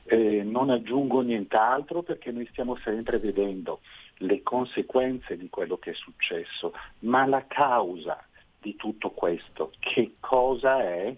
eh, non aggiungo nient'altro perché noi stiamo sempre vedendo le conseguenze di quello che è successo, ma la causa di tutto questo, che cosa è?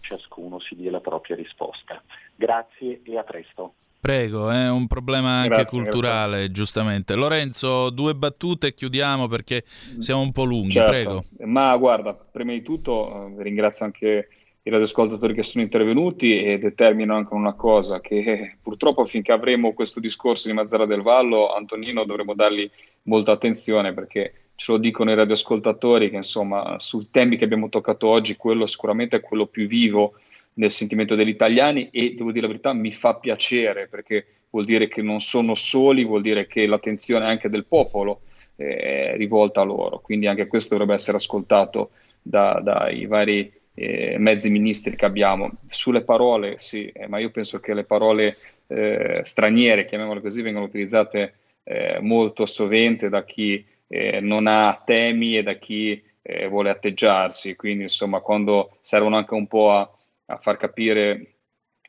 Ciascuno si dia la propria risposta. Grazie e a presto. Prego, è un problema anche Grazie, culturale, giustamente. Lorenzo, due battute e chiudiamo perché siamo un po' lunghi, Certo. prego. Ma guarda, prima di tutto eh, ringrazio anche i radioascoltatori che sono intervenuti e determino anche una cosa, che purtroppo finché avremo questo discorso di Mazzara del Vallo, Antonino dovremo dargli molta attenzione perché ce lo dicono i radioascoltatori che insomma sui temi che abbiamo toccato oggi, quello sicuramente è quello più vivo nel sentimento degli italiani e devo dire la verità mi fa piacere perché vuol dire che non sono soli, vuol dire che l'attenzione anche del popolo eh, è rivolta a loro, quindi anche questo dovrebbe essere ascoltato da- dai vari eh, mezzi ministri che abbiamo. Sulle parole, sì, eh, ma io penso che le parole eh, straniere, chiamiamole così, vengono utilizzate eh, molto sovente da chi eh, non ha temi e da chi vuole atteggiarsi, quindi insomma quando servono anche un po' a, a far capire,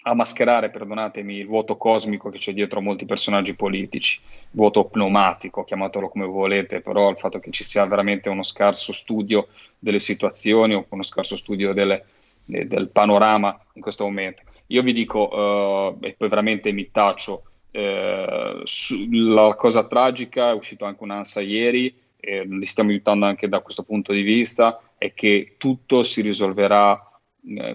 a mascherare, perdonatemi, il vuoto cosmico che c'è dietro a molti personaggi politici, vuoto pneumatico, chiamatelo come volete, però il fatto che ci sia veramente uno scarso studio delle situazioni o uno scarso studio delle- eh, del panorama in questo momento. Io vi dico, eh, e poi veramente mi taccio, eh, la cosa tragica, è uscito anche un'ANSA ieri, e li stiamo aiutando anche da questo punto di vista, è che tutto si risolverà eh,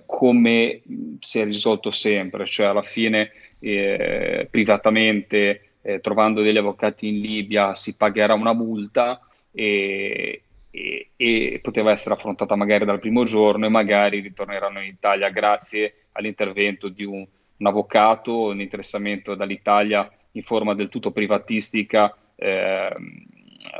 come mh, si è risolto sempre, cioè alla fine eh, privatamente eh, trovando degli avvocati in Libia si pagherà una multa e, e- e poteva essere affrontata magari dal primo giorno e magari ritorneranno in Italia grazie all'intervento di un, un avvocato, un interessamento dall'Italia in forma del tutto privatistica ehm,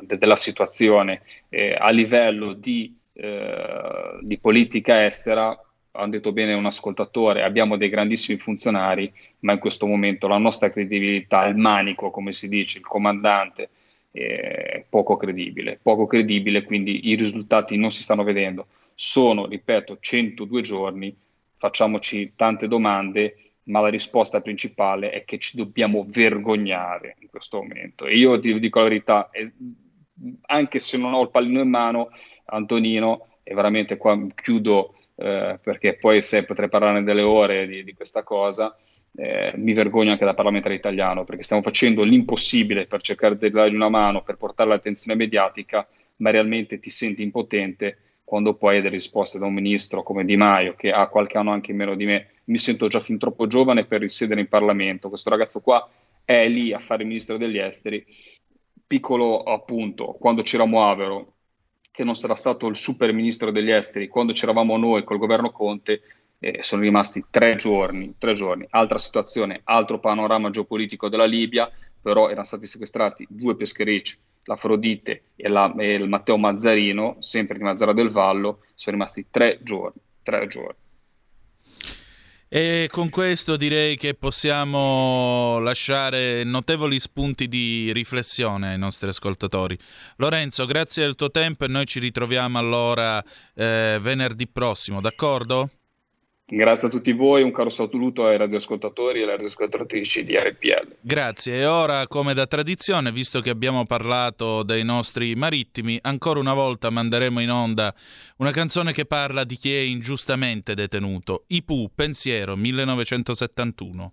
de- della situazione. Eh, a livello di, eh, di politica estera, ha detto bene un ascoltatore, abbiamo dei grandissimi funzionari, ma in questo momento la nostra credibilità, il manico, come si dice, il comandante, è poco credibile, poco credibile, quindi i risultati non si stanno vedendo. Sono, ripeto, 102 giorni, facciamoci tante domande, ma la risposta principale è che ci dobbiamo vergognare in questo momento. E io ti dico la verità, anche se non ho il pallino in mano, Antonino, e veramente qua chiudo eh, perché poi se potrei parlare delle ore di, di questa cosa, eh, mi vergogno anche da parlamentare italiano perché stiamo facendo l'impossibile per cercare di dargli una mano, per portare l'attenzione mediatica, ma realmente ti senti impotente quando poi hai delle risposte da un ministro come Di Maio, che ha qualche anno anche in meno di me. Mi sento già fin troppo giovane per risiedere in Parlamento. Questo ragazzo qua è lì a fare il ministro degli esteri. Piccolo appunto, quando c'era Moavero, che non sarà stato il super ministro degli esteri, quando c'eravamo noi col governo Conte, eh, sono rimasti tre giorni, tre giorni. Altra situazione, altro panorama geopolitico della Libia, però erano stati sequestrati due pescherecci, l'Afrodite e, la- e il Matteo Mazzarino, sempre di Mazzara del Vallo, sono rimasti tre giorni, tre giorni. E con questo direi che possiamo lasciare notevoli spunti di riflessione ai nostri ascoltatori. Lorenzo, grazie del tuo tempo e noi ci ritroviamo allora eh, venerdì prossimo, d'accordo? Grazie a tutti voi, un caro saluto ai radioascoltatori e alle radioascoltatrici di RPL. Grazie. E ora, come da tradizione, visto che abbiamo parlato dei nostri marittimi, ancora una volta manderemo in onda una canzone che parla di chi è ingiustamente detenuto. Ipu, Pensiero, 1971.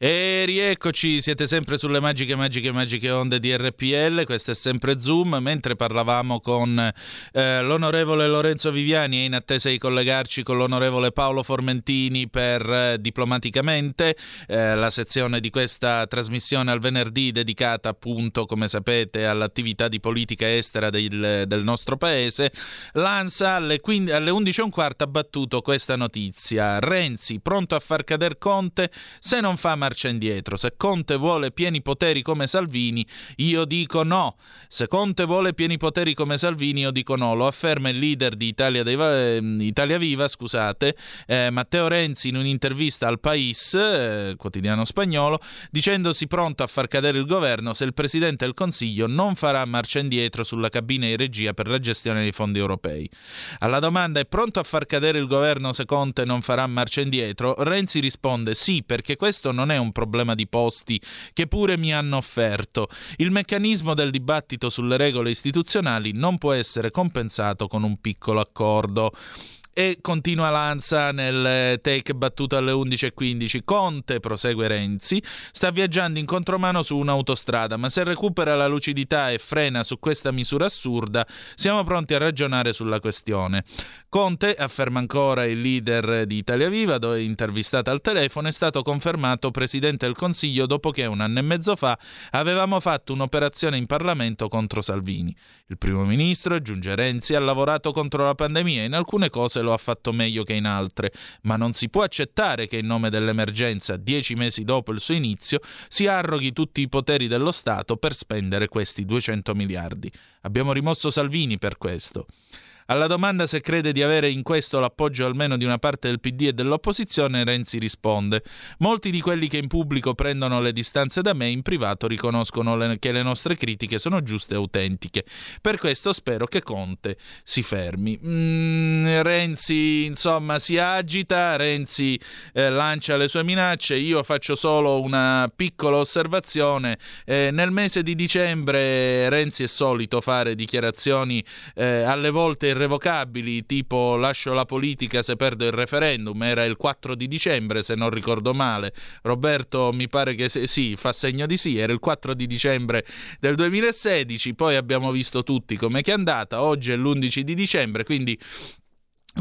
E rieccoci, siete sempre sulle magiche, magiche, magiche onde di RPL, questo è sempre Zoom, mentre parlavamo con eh, l'onorevole Lorenzo Viviani e in attesa di collegarci con l'onorevole Paolo Formentini per eh, Diplomaticamente, eh, la sezione di questa trasmissione al venerdì dedicata appunto, come sapete, all'attività di politica estera del, del nostro paese, l'ANSA alle, 15, alle 11.15 ha battuto questa notizia, Renzi pronto a far cadere Conte? Se non fa marcia indietro. Se Conte vuole pieni poteri come Salvini, io dico no. Se Conte vuole pieni poteri come Salvini, io dico no. Lo afferma il leader di Italia, dei, eh, Italia Viva, scusate, eh, Matteo Renzi in un'intervista al Pais, eh, quotidiano spagnolo, dicendosi pronto a far cadere il governo se il Presidente del Consiglio non farà marcia indietro sulla cabina di regia per la gestione dei fondi europei. Alla domanda è pronto a far cadere il governo se Conte non farà marcia indietro, Renzi risponde sì perché questo non è un problema di posti che pure mi hanno offerto. Il meccanismo del dibattito sulle regole istituzionali non può essere compensato con un piccolo accordo. E continua Lanza nel take battuto alle 11.15. Conte, prosegue Renzi, sta viaggiando in contromano su un'autostrada, ma se recupera la lucidità e frena su questa misura assurda, siamo pronti a ragionare sulla questione. Conte, afferma ancora il leader di Italia Viva, dove intervistato al telefono, è stato confermato Presidente del Consiglio dopo che un anno e mezzo fa avevamo fatto un'operazione in Parlamento contro Salvini. Il primo ministro, aggiunge Renzi, ha lavorato contro la pandemia e in alcune cose lo ha fatto meglio che in altre, ma non si può accettare che in nome dell'emergenza, dieci mesi dopo il suo inizio, si arroghi tutti i poteri dello Stato per spendere questi 200 miliardi. Abbiamo rimosso Salvini per questo. Alla domanda se crede di avere in questo l'appoggio almeno di una parte del PD e dell'opposizione, Renzi risponde: Molti di quelli che in pubblico prendono le distanze da me in privato riconoscono le, che le nostre critiche sono giuste e autentiche. Per questo spero che Conte si fermi. Mm, Renzi, insomma, si agita, Renzi eh, lancia le sue minacce. Io faccio solo una piccola osservazione. Eh, nel mese di dicembre Renzi è solito fare dichiarazioni eh, alle volte irrevocabili, tipo lascio la politica se perdo il referendum, era il 4 di dicembre se non ricordo male. Roberto mi pare che se, sì, fa segno di sì, era il 4 di dicembre del 2016, poi abbiamo visto tutti come è andata, oggi è l'11 di dicembre, quindi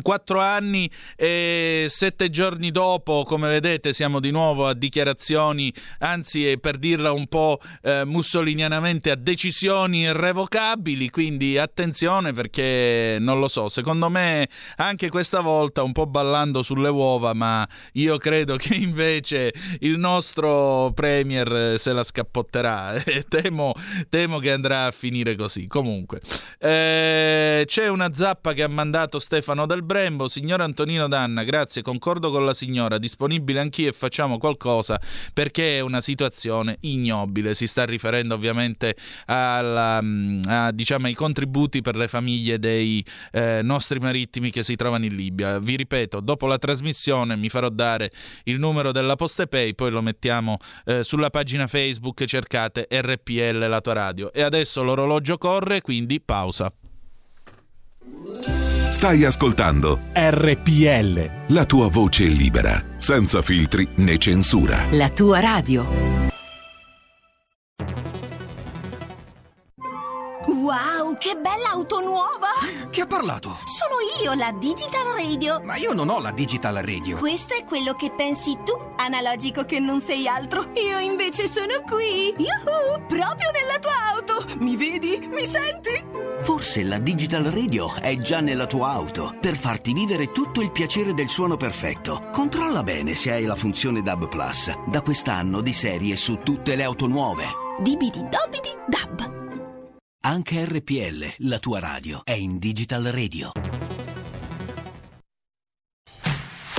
Quattro anni e sette giorni dopo, come vedete, siamo di nuovo a dichiarazioni, anzi, per dirla un po' eh, mussolinianamente, a decisioni irrevocabili. Quindi attenzione perché non lo so, secondo me anche questa volta un po' ballando sulle uova, ma io credo che invece il nostro Premier se la scappotterà *laughs* e temo, temo che andrà a finire così. Comunque, eh, c'è una zappa che ha mandato Stefano Del Brembo, signor Antonino Danna, grazie, concordo con la signora, disponibile anch'io e facciamo qualcosa perché è una situazione ignobile. Si sta riferendo ovviamente alla, mm, a, diciamo, ai contributi per le famiglie dei eh, nostri marittimi che si trovano in Libia. Vi ripeto, dopo la trasmissione mi farò dare il numero della Postepay, poi lo mettiamo eh, sulla pagina Facebook, cercate RPL la tua radio. E adesso l'orologio corre, quindi pausa. Stai ascoltando RPL. la tua voce libera, senza filtri né censura. La tua radio. Wow, che bella auto nuova! Chi ha parlato? Sono io, la Digital Radio. Ma io non ho la Digital Radio. Questo è quello che pensi tu, analogico che non sei altro. Io invece sono qui. Yuhu! Proprio nella tua auto. Mi vedi? Mi senti? Forse la Digital Radio è già nella tua auto per farti vivere tutto il piacere del suono perfetto. Controlla bene se hai la funzione DAB Plus. Da quest'anno di serie su tutte le auto nuove. Dibidi dobidi dab. Anche RPL, la tua radio, è in Digital Radio.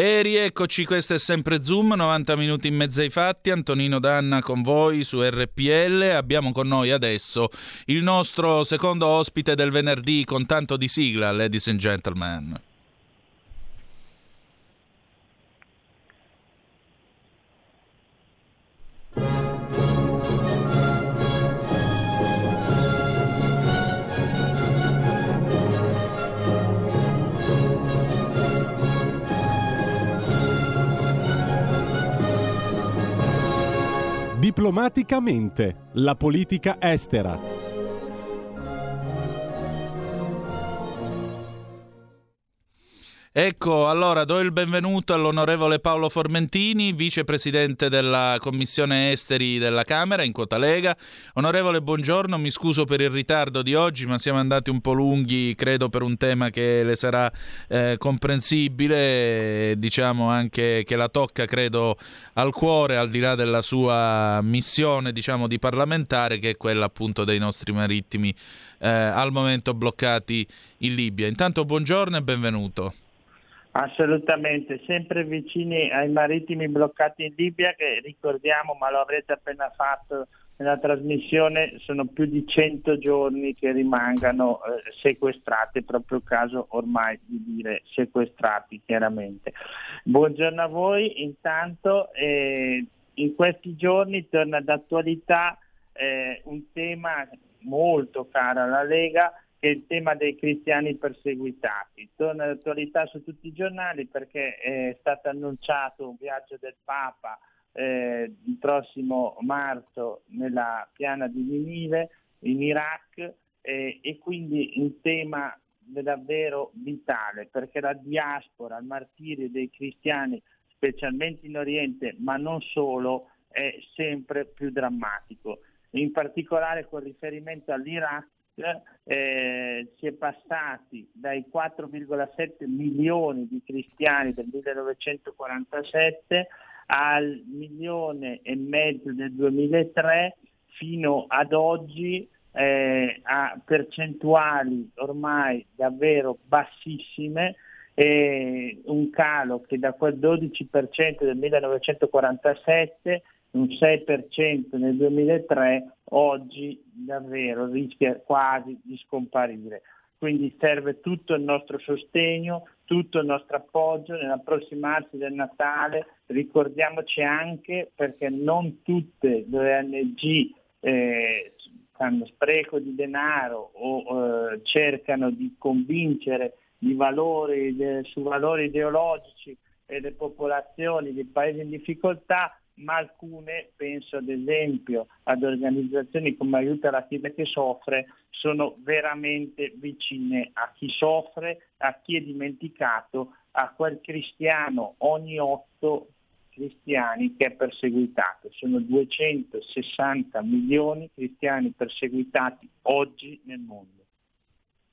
E rieccoci, questo è sempre Zoom, 90 minuti in mezzo ai fatti, Antonino Danna con voi su RPL, abbiamo con noi adesso il nostro secondo ospite del venerdì con tanto di sigla, ladies and gentlemen. Diplomaticamente, la politica estera. Ecco, allora do il benvenuto all'onorevole Paolo Formentini, vicepresidente della Commissione Esteri della Camera in quota Lega. Onorevole, buongiorno, mi scuso per il ritardo di oggi, ma siamo andati un po' lunghi, credo per un tema che le sarà eh, comprensibile, diciamo anche che la tocca, credo, al cuore, al di là della sua missione, diciamo, di parlamentare, che è quella appunto dei nostri marittimi eh, al momento bloccati in Libia. Intanto buongiorno e benvenuto. Assolutamente, sempre vicini ai marittimi bloccati in Libia che ricordiamo, ma lo avrete appena fatto nella trasmissione, sono più di 100 giorni che rimangano eh, sequestrati, proprio caso ormai di dire sequestrati chiaramente. Buongiorno a voi, intanto eh, in questi giorni torna d'attualità eh, un tema molto caro alla Lega che è il tema dei cristiani perseguitati. Torna all'attualità su tutti i giornali perché è stato annunciato un viaggio del Papa eh, il prossimo marzo nella piana di Ninive in Iraq eh, e quindi un tema davvero vitale perché la diaspora, il martirio dei cristiani, specialmente in Oriente, ma non solo, è sempre più drammatico. In particolare con riferimento all'Iraq eh, si è passati dai 4,7 milioni di cristiani del 1947 al milione e mezzo del 2003 fino ad oggi eh, a percentuali ormai davvero bassissime eh, un calo che da quel 12% del 1947 un 6% nel 2003, oggi davvero rischia quasi di scomparire. Quindi serve tutto il nostro sostegno, tutto il nostro appoggio nell'approssimarsi del Natale. Ricordiamoci anche perché non tutte le ONG eh, fanno spreco di denaro o eh, cercano di convincere valori, de, su valori ideologici le popolazioni dei paesi in difficoltà, ma alcune, penso ad esempio ad organizzazioni come Aiuta la Chiesa che soffre, sono veramente vicine a chi soffre, a chi è dimenticato, a quel cristiano ogni otto cristiani che è perseguitato. Sono 260 milioni cristiani perseguitati oggi nel mondo.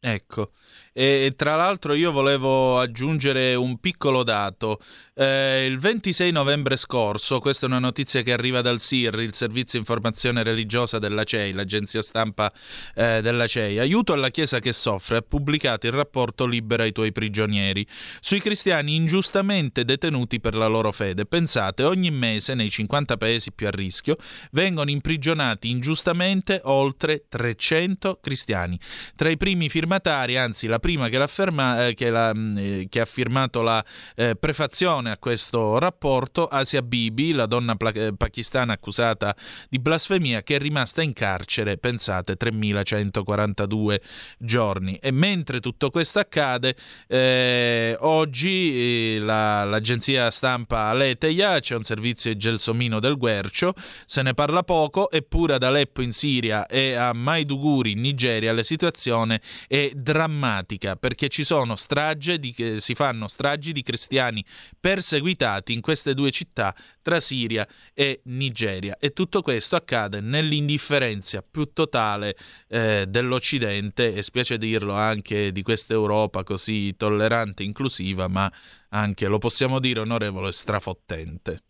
Ecco, e tra l'altro io volevo aggiungere un piccolo dato. Eh, il 26 novembre scorso, questa è una notizia che arriva dal SIR, il Servizio Informazione Religiosa della CEI, l'agenzia stampa eh, della CEI, Aiuto alla Chiesa che soffre, ha pubblicato il rapporto Libera i tuoi prigionieri sui cristiani ingiustamente detenuti per la loro fede. Pensate, ogni mese nei 50 paesi più a rischio vengono imprigionati ingiustamente oltre 300 cristiani. Tra i primi firmatari, anzi la prima che, eh, che, la, eh, che ha firmato la eh, prefazione a questo rapporto Asia Bibi, la donna pla- eh, pakistana accusata di blasfemia che è rimasta in carcere, pensate, 3142 giorni. E mentre tutto questo accade, eh, oggi eh, la, l'agenzia stampa Leteia, c'è un servizio Gelsomino del Guercio, se ne parla poco, eppure ad Aleppo in Siria e a Maiduguri in Nigeria la situazione è drammatica perché ci sono strage di, eh, si fanno stragi di cristiani perseguitati in queste due città tra Siria e Nigeria e tutto questo accade nell'indifferenza più totale eh, dell'Occidente e spiace dirlo anche di questa Europa così tollerante e inclusiva ma anche lo possiamo dire onorevole strafottente.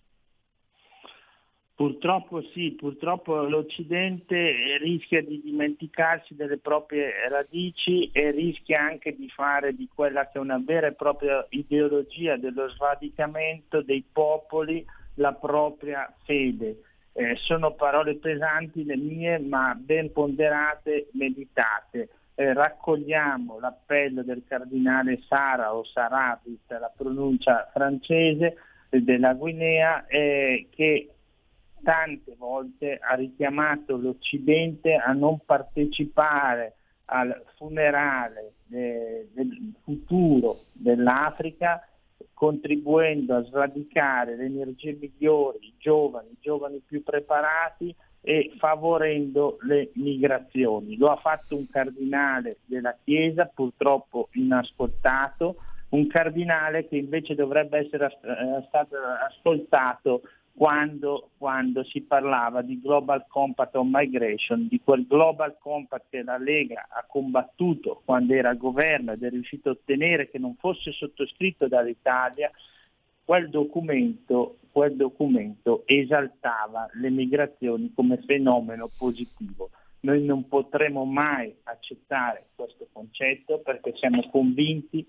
Purtroppo sì, purtroppo l'Occidente rischia di dimenticarsi delle proprie radici e rischia anche di fare di quella che è una vera e propria ideologia dello sradicamento dei popoli la propria fede. Eh, sono parole pesanti le mie, ma ben ponderate, meditate. Eh, raccogliamo l'appello del cardinale Sara o Sarabit, la pronuncia francese della Guinea, eh, che tante volte ha richiamato l'Occidente a non partecipare al funerale de, del futuro dell'Africa contribuendo a sradicare le energie migliori, i giovani, i giovani più preparati e favorendo le migrazioni. Lo ha fatto un cardinale della Chiesa, purtroppo inascoltato, un cardinale che invece dovrebbe essere eh, stato ascoltato quando, quando, si parlava di Global Compact on Migration, di quel Global Compact che la Lega ha combattuto quando era governo ed è riuscito a ottenere che non fosse sottoscritto dall'Italia, quel documento, quel documento esaltava le migrazioni come fenomeno positivo. Noi non potremo mai accettare questo concetto perché siamo convinti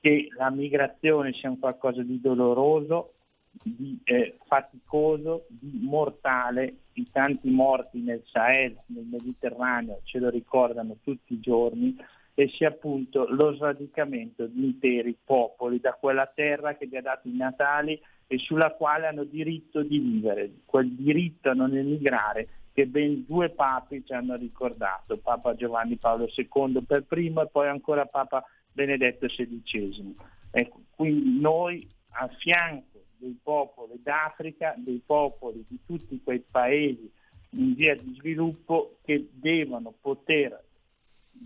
che la migrazione sia un qualcosa di doloroso, di eh, faticoso, di mortale, i tanti morti nel Sahel, nel Mediterraneo ce lo ricordano tutti i giorni e sia appunto lo sradicamento di interi popoli da quella terra che vi ha dato i natali e sulla quale hanno diritto di vivere, quel diritto a non emigrare che ben due papi ci hanno ricordato, Papa Giovanni Paolo II per primo e poi ancora Papa Benedetto XVI. Ecco, quindi noi a fianco dei popoli d'Africa, dei popoli di tutti quei paesi in via di sviluppo che devono poter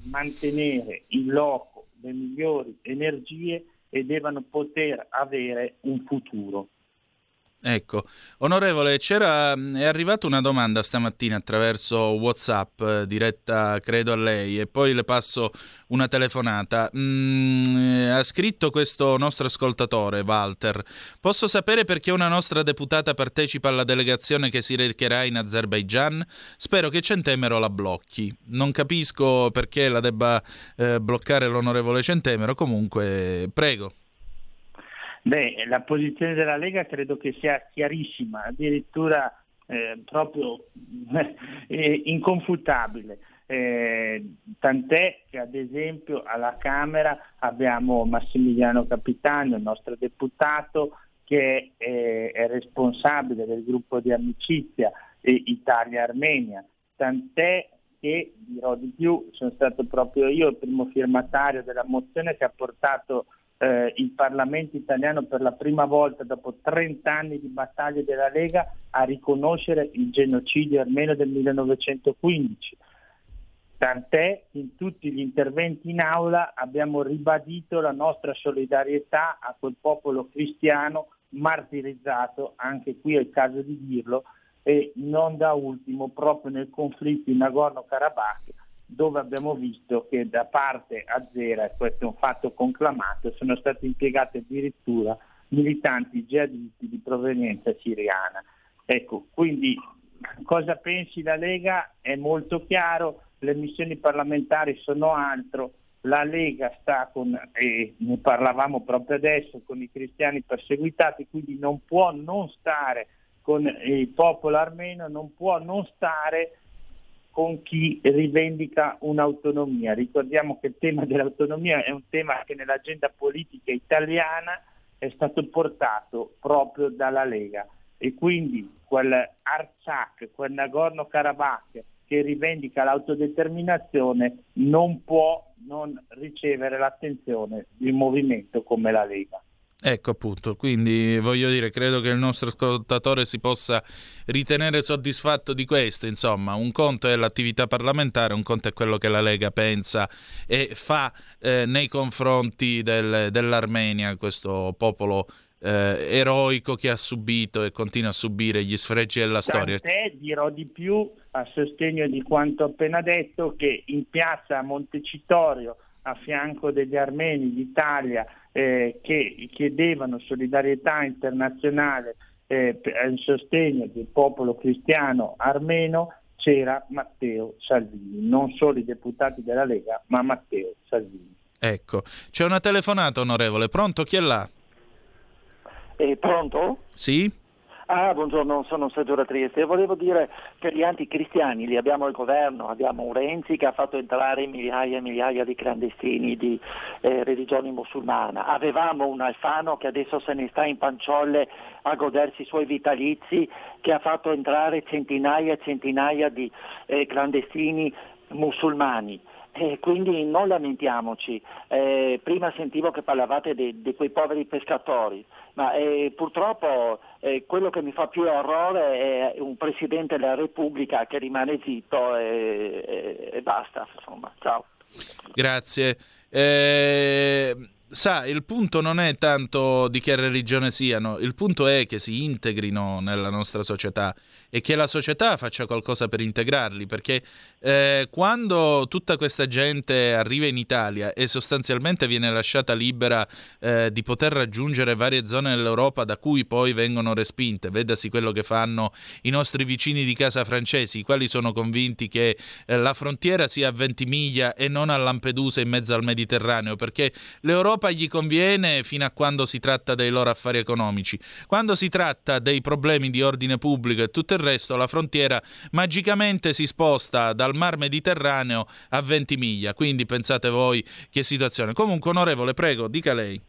mantenere in loco le migliori energie e devono poter avere un futuro. Ecco, onorevole, c'era, è arrivata una domanda stamattina attraverso WhatsApp, eh, diretta credo a lei, e poi le passo una telefonata. Mm, ha scritto questo nostro ascoltatore, Walter. Posso sapere perché una nostra deputata partecipa alla delegazione che si recherà in Azerbaijan? Spero che Centemero la blocchi. Non capisco perché la debba eh, bloccare l'onorevole Centemero, comunque prego. Beh, la posizione della Lega credo che sia chiarissima, addirittura eh, proprio *laughs* eh, inconfutabile. Eh, tant'è che ad esempio alla Camera abbiamo Massimiliano Capitano, il nostro deputato, che è, è responsabile del gruppo di amicizia Italia-Armenia. Tant'è che, dirò di più, sono stato proprio io il primo firmatario della mozione che ha portato eh, il Parlamento italiano per la prima volta dopo 30 anni di battaglie della Lega a riconoscere il genocidio armeno del 1915. Tant'è in tutti gli interventi in aula abbiamo ribadito la nostra solidarietà a quel popolo cristiano martirizzato, anche qui è il caso di dirlo, e non da ultimo proprio nel conflitto in Nagorno-Karabakh dove abbiamo visto che da parte azera, e questo è un fatto conclamato, sono state impiegate addirittura militanti jihadisti di provenienza siriana. Ecco, quindi cosa pensi la Lega è molto chiaro, le missioni parlamentari sono altro, la Lega sta con, e ne parlavamo proprio adesso, con i cristiani perseguitati, quindi non può non stare con il popolo armeno, non può non stare con chi rivendica un'autonomia. Ricordiamo che il tema dell'autonomia è un tema che nell'agenda politica italiana è stato portato proprio dalla Lega e quindi quel Artsakh, quel Nagorno-Karabakh che rivendica l'autodeterminazione non può non ricevere l'attenzione di un movimento come la Lega. Ecco appunto, quindi voglio dire, credo che il nostro ascoltatore si possa ritenere soddisfatto di questo, insomma, un conto è l'attività parlamentare, un conto è quello che la Lega pensa e fa eh, nei confronti del, dell'Armenia, questo popolo eh, eroico che ha subito e continua a subire gli sfregi della storia. Tant'è, dirò di più a sostegno di quanto appena detto, che in piazza Montecitorio, a fianco degli armeni d'Italia, eh, che chiedevano solidarietà internazionale eh, in sostegno del popolo cristiano armeno c'era Matteo Salvini, non solo i deputati della Lega, ma Matteo Salvini. Ecco, c'è una telefonata onorevole, pronto? Chi è là? Eh, pronto? Sì? Ah, buongiorno, sono Sergio da Trieste. Volevo dire che gli anticristiani li abbiamo al governo, abbiamo un Renzi che ha fatto entrare migliaia e migliaia di clandestini di eh, religione musulmana. Avevamo un Alfano che adesso se ne sta in panciolle a godersi i suoi vitalizi, che ha fatto entrare centinaia e centinaia di eh, clandestini musulmani. E quindi non lamentiamoci. Eh, prima sentivo che parlavate di, di quei poveri pescatori, ma eh, purtroppo eh, quello che mi fa più orrore è un Presidente della Repubblica che rimane zitto e, e- e basta. Insomma. Ciao. Grazie. Sa, il punto non è tanto di che religione siano, il punto è che si integrino nella nostra società e che la società faccia qualcosa per integrarli, perché eh, quando tutta questa gente arriva in Italia e sostanzialmente viene lasciata libera eh, di poter raggiungere varie zone dell'Europa da cui poi vengono respinte, vedasi quello che fanno i nostri vicini di casa francesi, i quali sono convinti che eh, la frontiera sia a Ventimiglia e non a Lampedusa in mezzo al Mediterraneo, perché l'Europa gli conviene fino a quando si tratta dei loro affari economici. Quando si tratta dei problemi di ordine pubblico e tutto il resto, la frontiera magicamente si sposta dal mar Mediterraneo a Ventimiglia. Quindi pensate voi che situazione. Comunque, onorevole, prego, dica lei.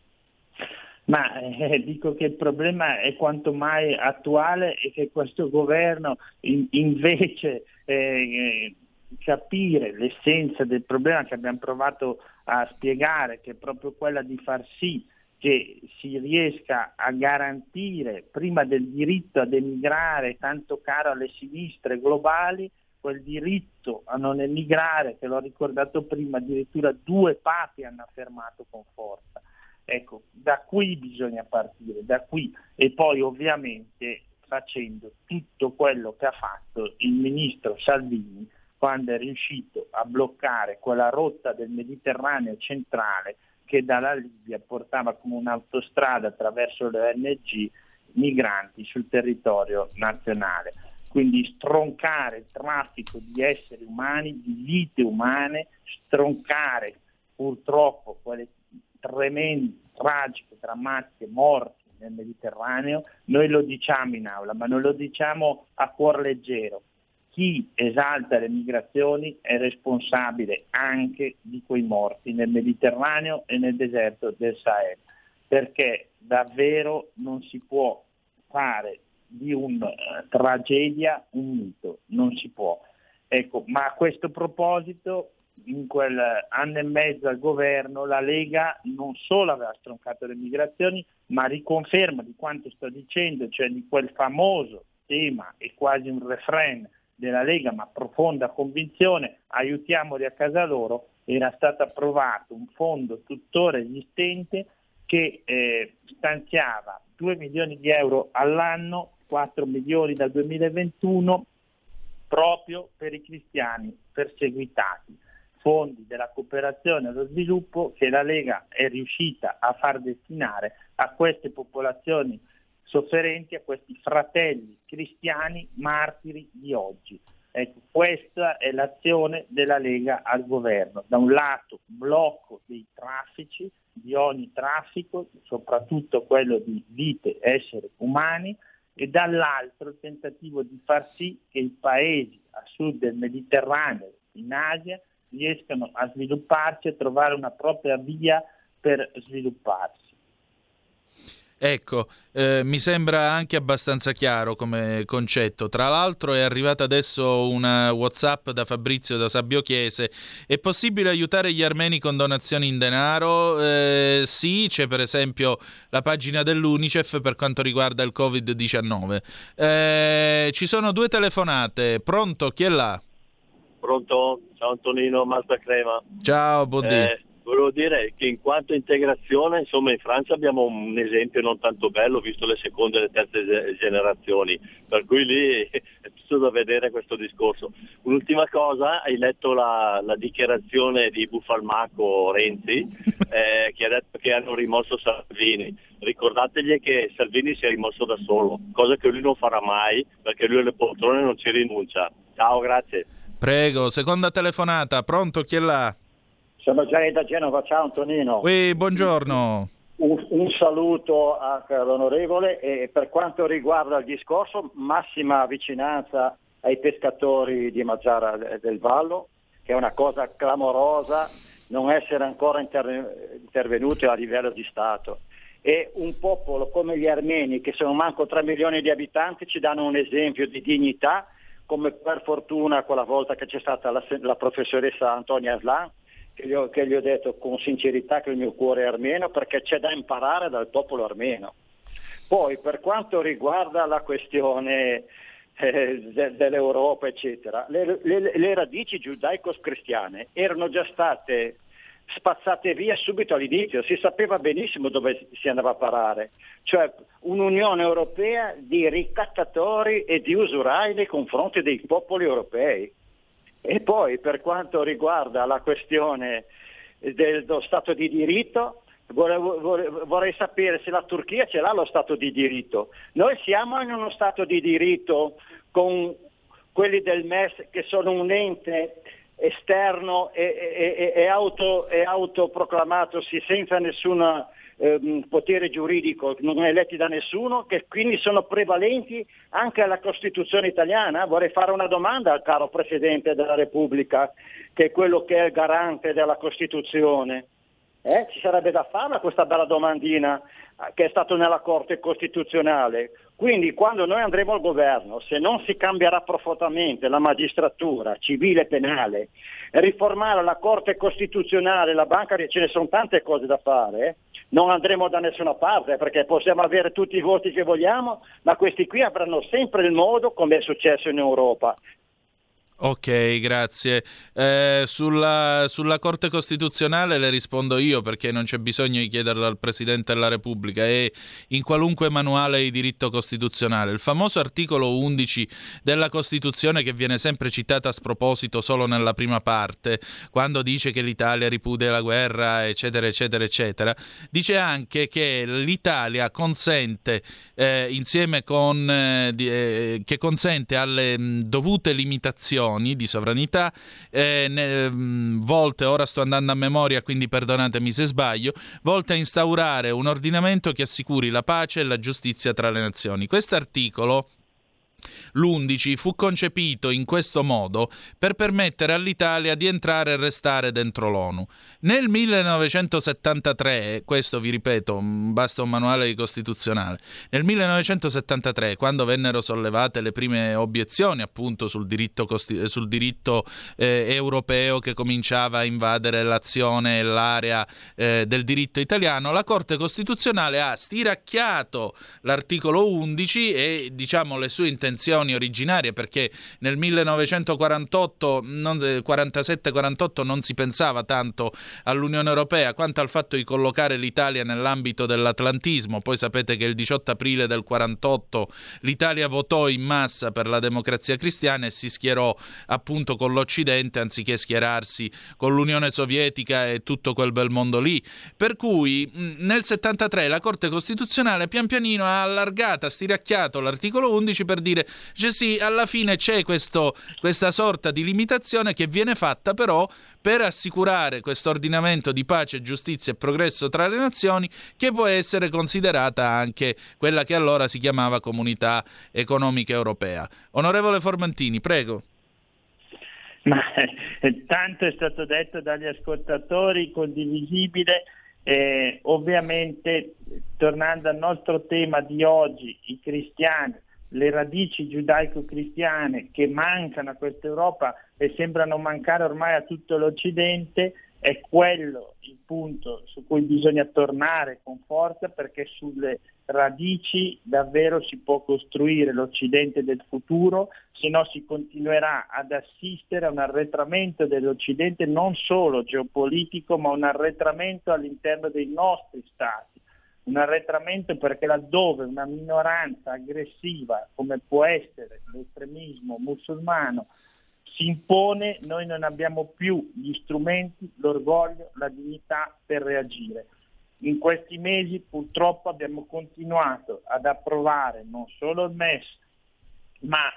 Ma eh, dico che il problema è quanto mai attuale e che questo governo in- invece eh, eh, capire l'essenza del problema che abbiamo provato a spiegare, che è proprio quella di far sì che si riesca a garantire prima del diritto ad emigrare tanto caro alle sinistre globali, quel diritto a non emigrare, che l'ho ricordato prima, addirittura due papi hanno affermato con forza. Ecco, da qui bisogna partire, da qui e poi ovviamente facendo tutto quello che ha fatto il ministro Salvini quando è riuscito a bloccare quella rotta del Mediterraneo centrale che dalla Libia portava come un'autostrada attraverso le ONG migranti sul territorio nazionale. Quindi stroncare il traffico di esseri umani, di vite umane, stroncare purtroppo quelle tremende, tragiche, drammatiche morti nel Mediterraneo, noi lo diciamo in aula, ma non lo diciamo a cuor leggero. Chi esalta le migrazioni è responsabile anche di quei morti nel Mediterraneo e nel deserto del Sahel, perché davvero non si può fare di una tragedia un mito, non si può. Ecco, ma a questo proposito in quel anno e mezzo al governo la Lega non solo aveva stroncato le migrazioni, ma riconferma di quanto sto dicendo, cioè di quel famoso tema e quasi un refrain della Lega, ma profonda convinzione, aiutiamoli a casa loro, era stato approvato un fondo tuttora esistente che eh, stanziava 2 milioni di euro all'anno, 4 milioni dal 2021, proprio per i cristiani perseguitati. Fondi della cooperazione allo sviluppo che la Lega è riuscita a far destinare a queste popolazioni sofferenti, a questi fratelli cristiani martiri di oggi. Ecco, questa è l'azione della Lega al governo. Da un lato blocco dei traffici, di ogni traffico, soprattutto quello di vite, esseri umani, e dall'altro il tentativo di far sì che i paesi a sud del Mediterraneo, in Asia, riescano a svilupparsi e trovare una propria via per svilupparsi. Ecco, eh, mi sembra anche abbastanza chiaro come concetto. Tra l'altro è arrivata adesso una WhatsApp da Fabrizio da Sabbio Chiese. È possibile aiutare gli armeni con donazioni in denaro? Eh, sì, c'è per esempio la pagina dell'Unicef per quanto riguarda il Covid-19. Eh, ci sono due telefonate. Pronto? Chi è là? Pronto? Ciao Antonino, Mazda Crema. Ciao, buondì. Volevo dire che in quanto integrazione, insomma in Francia abbiamo un esempio non tanto bello, visto le seconde e le terze ge- generazioni, per cui lì è tutto da vedere questo discorso. Un'ultima cosa, hai letto la, la dichiarazione di Buffalmacco Renzi *laughs* eh, che ha detto che hanno rimosso Salvini. Ricordategli che Salvini si è rimosso da solo, cosa che lui non farà mai perché lui alle poltrone non ci rinuncia. Ciao, grazie. Prego, seconda telefonata. Pronto? Chi è là? Sono Gianni da Genova, ciao Antonino. Ui, buongiorno. Un, un saluto all'onorevole e per quanto riguarda il discorso, massima vicinanza ai pescatori di Mazzara del Vallo, che è una cosa clamorosa non essere ancora inter- intervenuti a livello di Stato. E un popolo come gli armeni, che sono manco 3 milioni di abitanti, ci danno un esempio di dignità come per fortuna quella volta che c'è stata la, la professoressa Antonia Aslan, che gli, ho, che gli ho detto con sincerità che il mio cuore è armeno perché c'è da imparare dal popolo armeno. Poi per quanto riguarda la questione eh, de, dell'Europa, eccetera, le, le, le radici giudaico-cristiane erano già state spazzate via subito all'inizio, si sapeva benissimo dove si andava a parare, cioè un'Unione Europea di ricattatori e di usurai nei confronti dei popoli europei. E poi per quanto riguarda la questione dello Stato di diritto, vorrei, sapere se la Turchia ce l'ha lo Stato di diritto. Noi siamo in uno Stato di diritto con quelli del MES che sono un ente esterno e, e, e, auto, e autoproclamatosi senza nessun eh, potere giuridico, non eletti da nessuno, che quindi sono prevalenti anche alla Costituzione italiana? Vorrei fare una domanda al caro Presidente della Repubblica, che è quello che è il garante della Costituzione. Eh? Ci sarebbe da farla questa bella domandina eh, che è stato nella Corte Costituzionale. Quindi quando noi andremo al governo, se non si cambierà profondamente la magistratura civile e penale, riformare la Corte Costituzionale, la banca, ce ne sono tante cose da fare, eh? Non andremo da nessuna parte perché possiamo avere tutti i voti che vogliamo, ma questi qui avranno sempre il modo, come è successo in Europa, Ok, grazie. Eh, sulla, sulla, Corte Costituzionale le rispondo io perché non c'è bisogno di chiederlo al Presidente della Repubblica, è in qualunque manuale di diritto costituzionale. Il famoso articolo 11 della Costituzione che viene sempre citata a sproposito solo nella prima parte, quando dice che l'Italia ripudia la guerra, eccetera, eccetera, eccetera, dice anche che l'Italia consente, eh, insieme con, eh, eh, che consente alle mh, dovute limitazioni di sovranità, eh, ne, mh, volte, ora sto andando a memoria quindi perdonatemi se sbaglio, volte a instaurare un ordinamento che assicuri la pace e la giustizia tra le nazioni. Quest'articolo l'11 fu concepito in questo modo per permettere all'Italia di entrare e restare dentro l'ONU. Nel 1973, questo vi ripeto, basta un manuale costituzionale, nel 1973, quando vennero sollevate le prime obiezioni appunto sul diritto, costi- sul diritto eh, europeo che cominciava a invadere l'azione e l'area eh, del diritto italiano, la Corte Costituzionale ha stiracchiato l'articolo 11 e diciamo le sue intenzioni originarie perché nel 1948 47-48 non si pensava tanto all'Unione Europea quanto al fatto di collocare l'Italia nell'ambito dell'atlantismo. Poi sapete che il 18 aprile del 48 l'Italia votò in massa per la democrazia cristiana e si schierò appunto con l'Occidente anziché schierarsi con l'Unione Sovietica e tutto quel bel mondo lì. Per cui nel 73 la Corte Costituzionale pian pianino ha allargato, stiracchiato l'articolo 11 per dire cioè sì, alla fine c'è questo, questa sorta di limitazione che viene fatta però per assicurare questo ordinamento di pace, giustizia e progresso tra le nazioni che può essere considerata anche quella che allora si chiamava Comunità Economica Europea. Onorevole Formentini, prego. Ma eh, tanto è stato detto dagli ascoltatori, condivisibile. Eh, ovviamente, tornando al nostro tema di oggi, i cristiani le radici giudaico-cristiane che mancano a questa Europa e sembrano mancare ormai a tutto l'Occidente, è quello il punto su cui bisogna tornare con forza perché sulle radici davvero si può costruire l'Occidente del futuro, se no si continuerà ad assistere a un arretramento dell'Occidente non solo geopolitico ma un arretramento all'interno dei nostri stati un arretramento perché laddove una minoranza aggressiva come può essere l'estremismo musulmano si impone, noi non abbiamo più gli strumenti, l'orgoglio, la dignità per reagire. In questi mesi purtroppo abbiamo continuato ad approvare non solo il MES, ma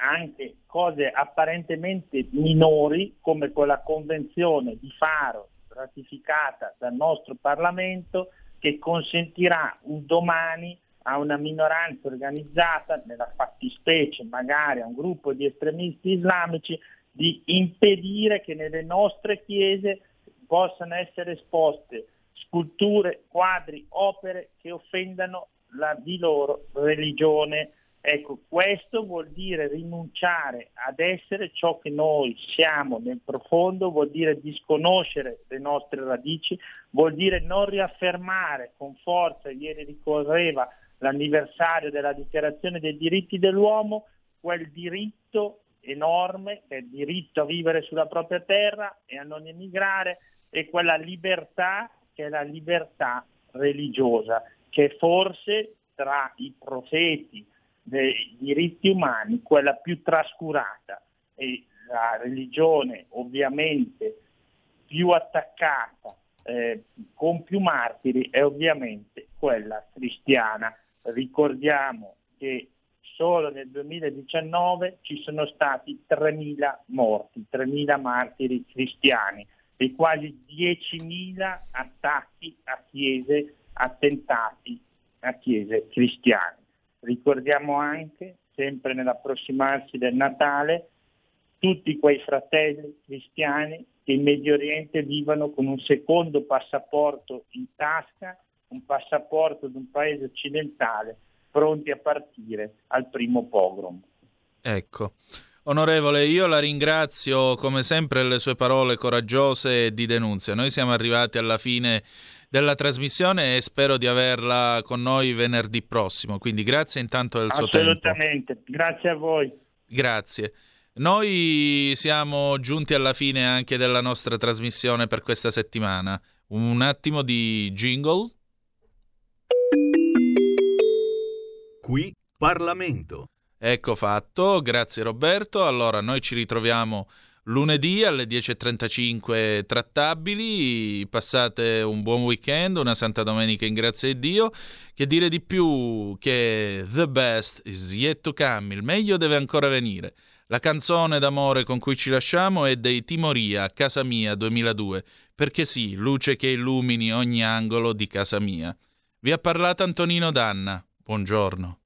anche cose apparentemente minori come quella convenzione di Faro ratificata dal nostro Parlamento che consentirà un domani a una minoranza organizzata, nella fattispecie magari a un gruppo di estremisti islamici, di impedire che nelle nostre chiese possano essere esposte sculture, quadri, opere che offendano la di loro religione. Ecco, questo vuol dire rinunciare ad essere ciò che noi siamo nel profondo, vuol dire disconoscere le nostre radici, vuol dire non riaffermare con forza, ieri ricorreva l'anniversario della dichiarazione dei diritti dell'uomo, quel diritto enorme che è il diritto a vivere sulla propria terra e a non emigrare e quella libertà che è la libertà religiosa, che forse tra i profeti dei diritti umani quella più trascurata e la religione ovviamente più attaccata, eh, con più martiri, è ovviamente quella cristiana. Ricordiamo che solo nel 2019 ci sono stati 3.000 morti, 3.000 martiri cristiani e quasi 10.000 attacchi a chiese, attentati a chiese cristiane. Ricordiamo anche, sempre nell'approssimarsi del Natale, tutti quei fratelli cristiani che in Medio Oriente vivono con un secondo passaporto in tasca, un passaporto di un paese occidentale, pronti a partire al primo pogrom. Ecco. Onorevole, io la ringrazio come sempre le sue parole coraggiose di denunzia. Noi siamo arrivati alla fine della trasmissione e spero di averla con noi venerdì prossimo. Quindi grazie intanto del suo tempo. Assolutamente, grazie a voi. Grazie. Noi siamo giunti alla fine anche della nostra trasmissione per questa settimana. Un attimo di jingle. Qui Parlamento. Ecco fatto, grazie Roberto. Allora noi ci ritroviamo lunedì alle 10.35 trattabili. Passate un buon weekend, una Santa Domenica in grazia di Dio. Che dire di più che the best is yet to come, il meglio deve ancora venire. La canzone d'amore con cui ci lasciamo è dei Timoria, Casa Mia 2002, perché sì, luce che illumini ogni angolo di casa mia. Vi ha parlato Antonino Danna. Buongiorno.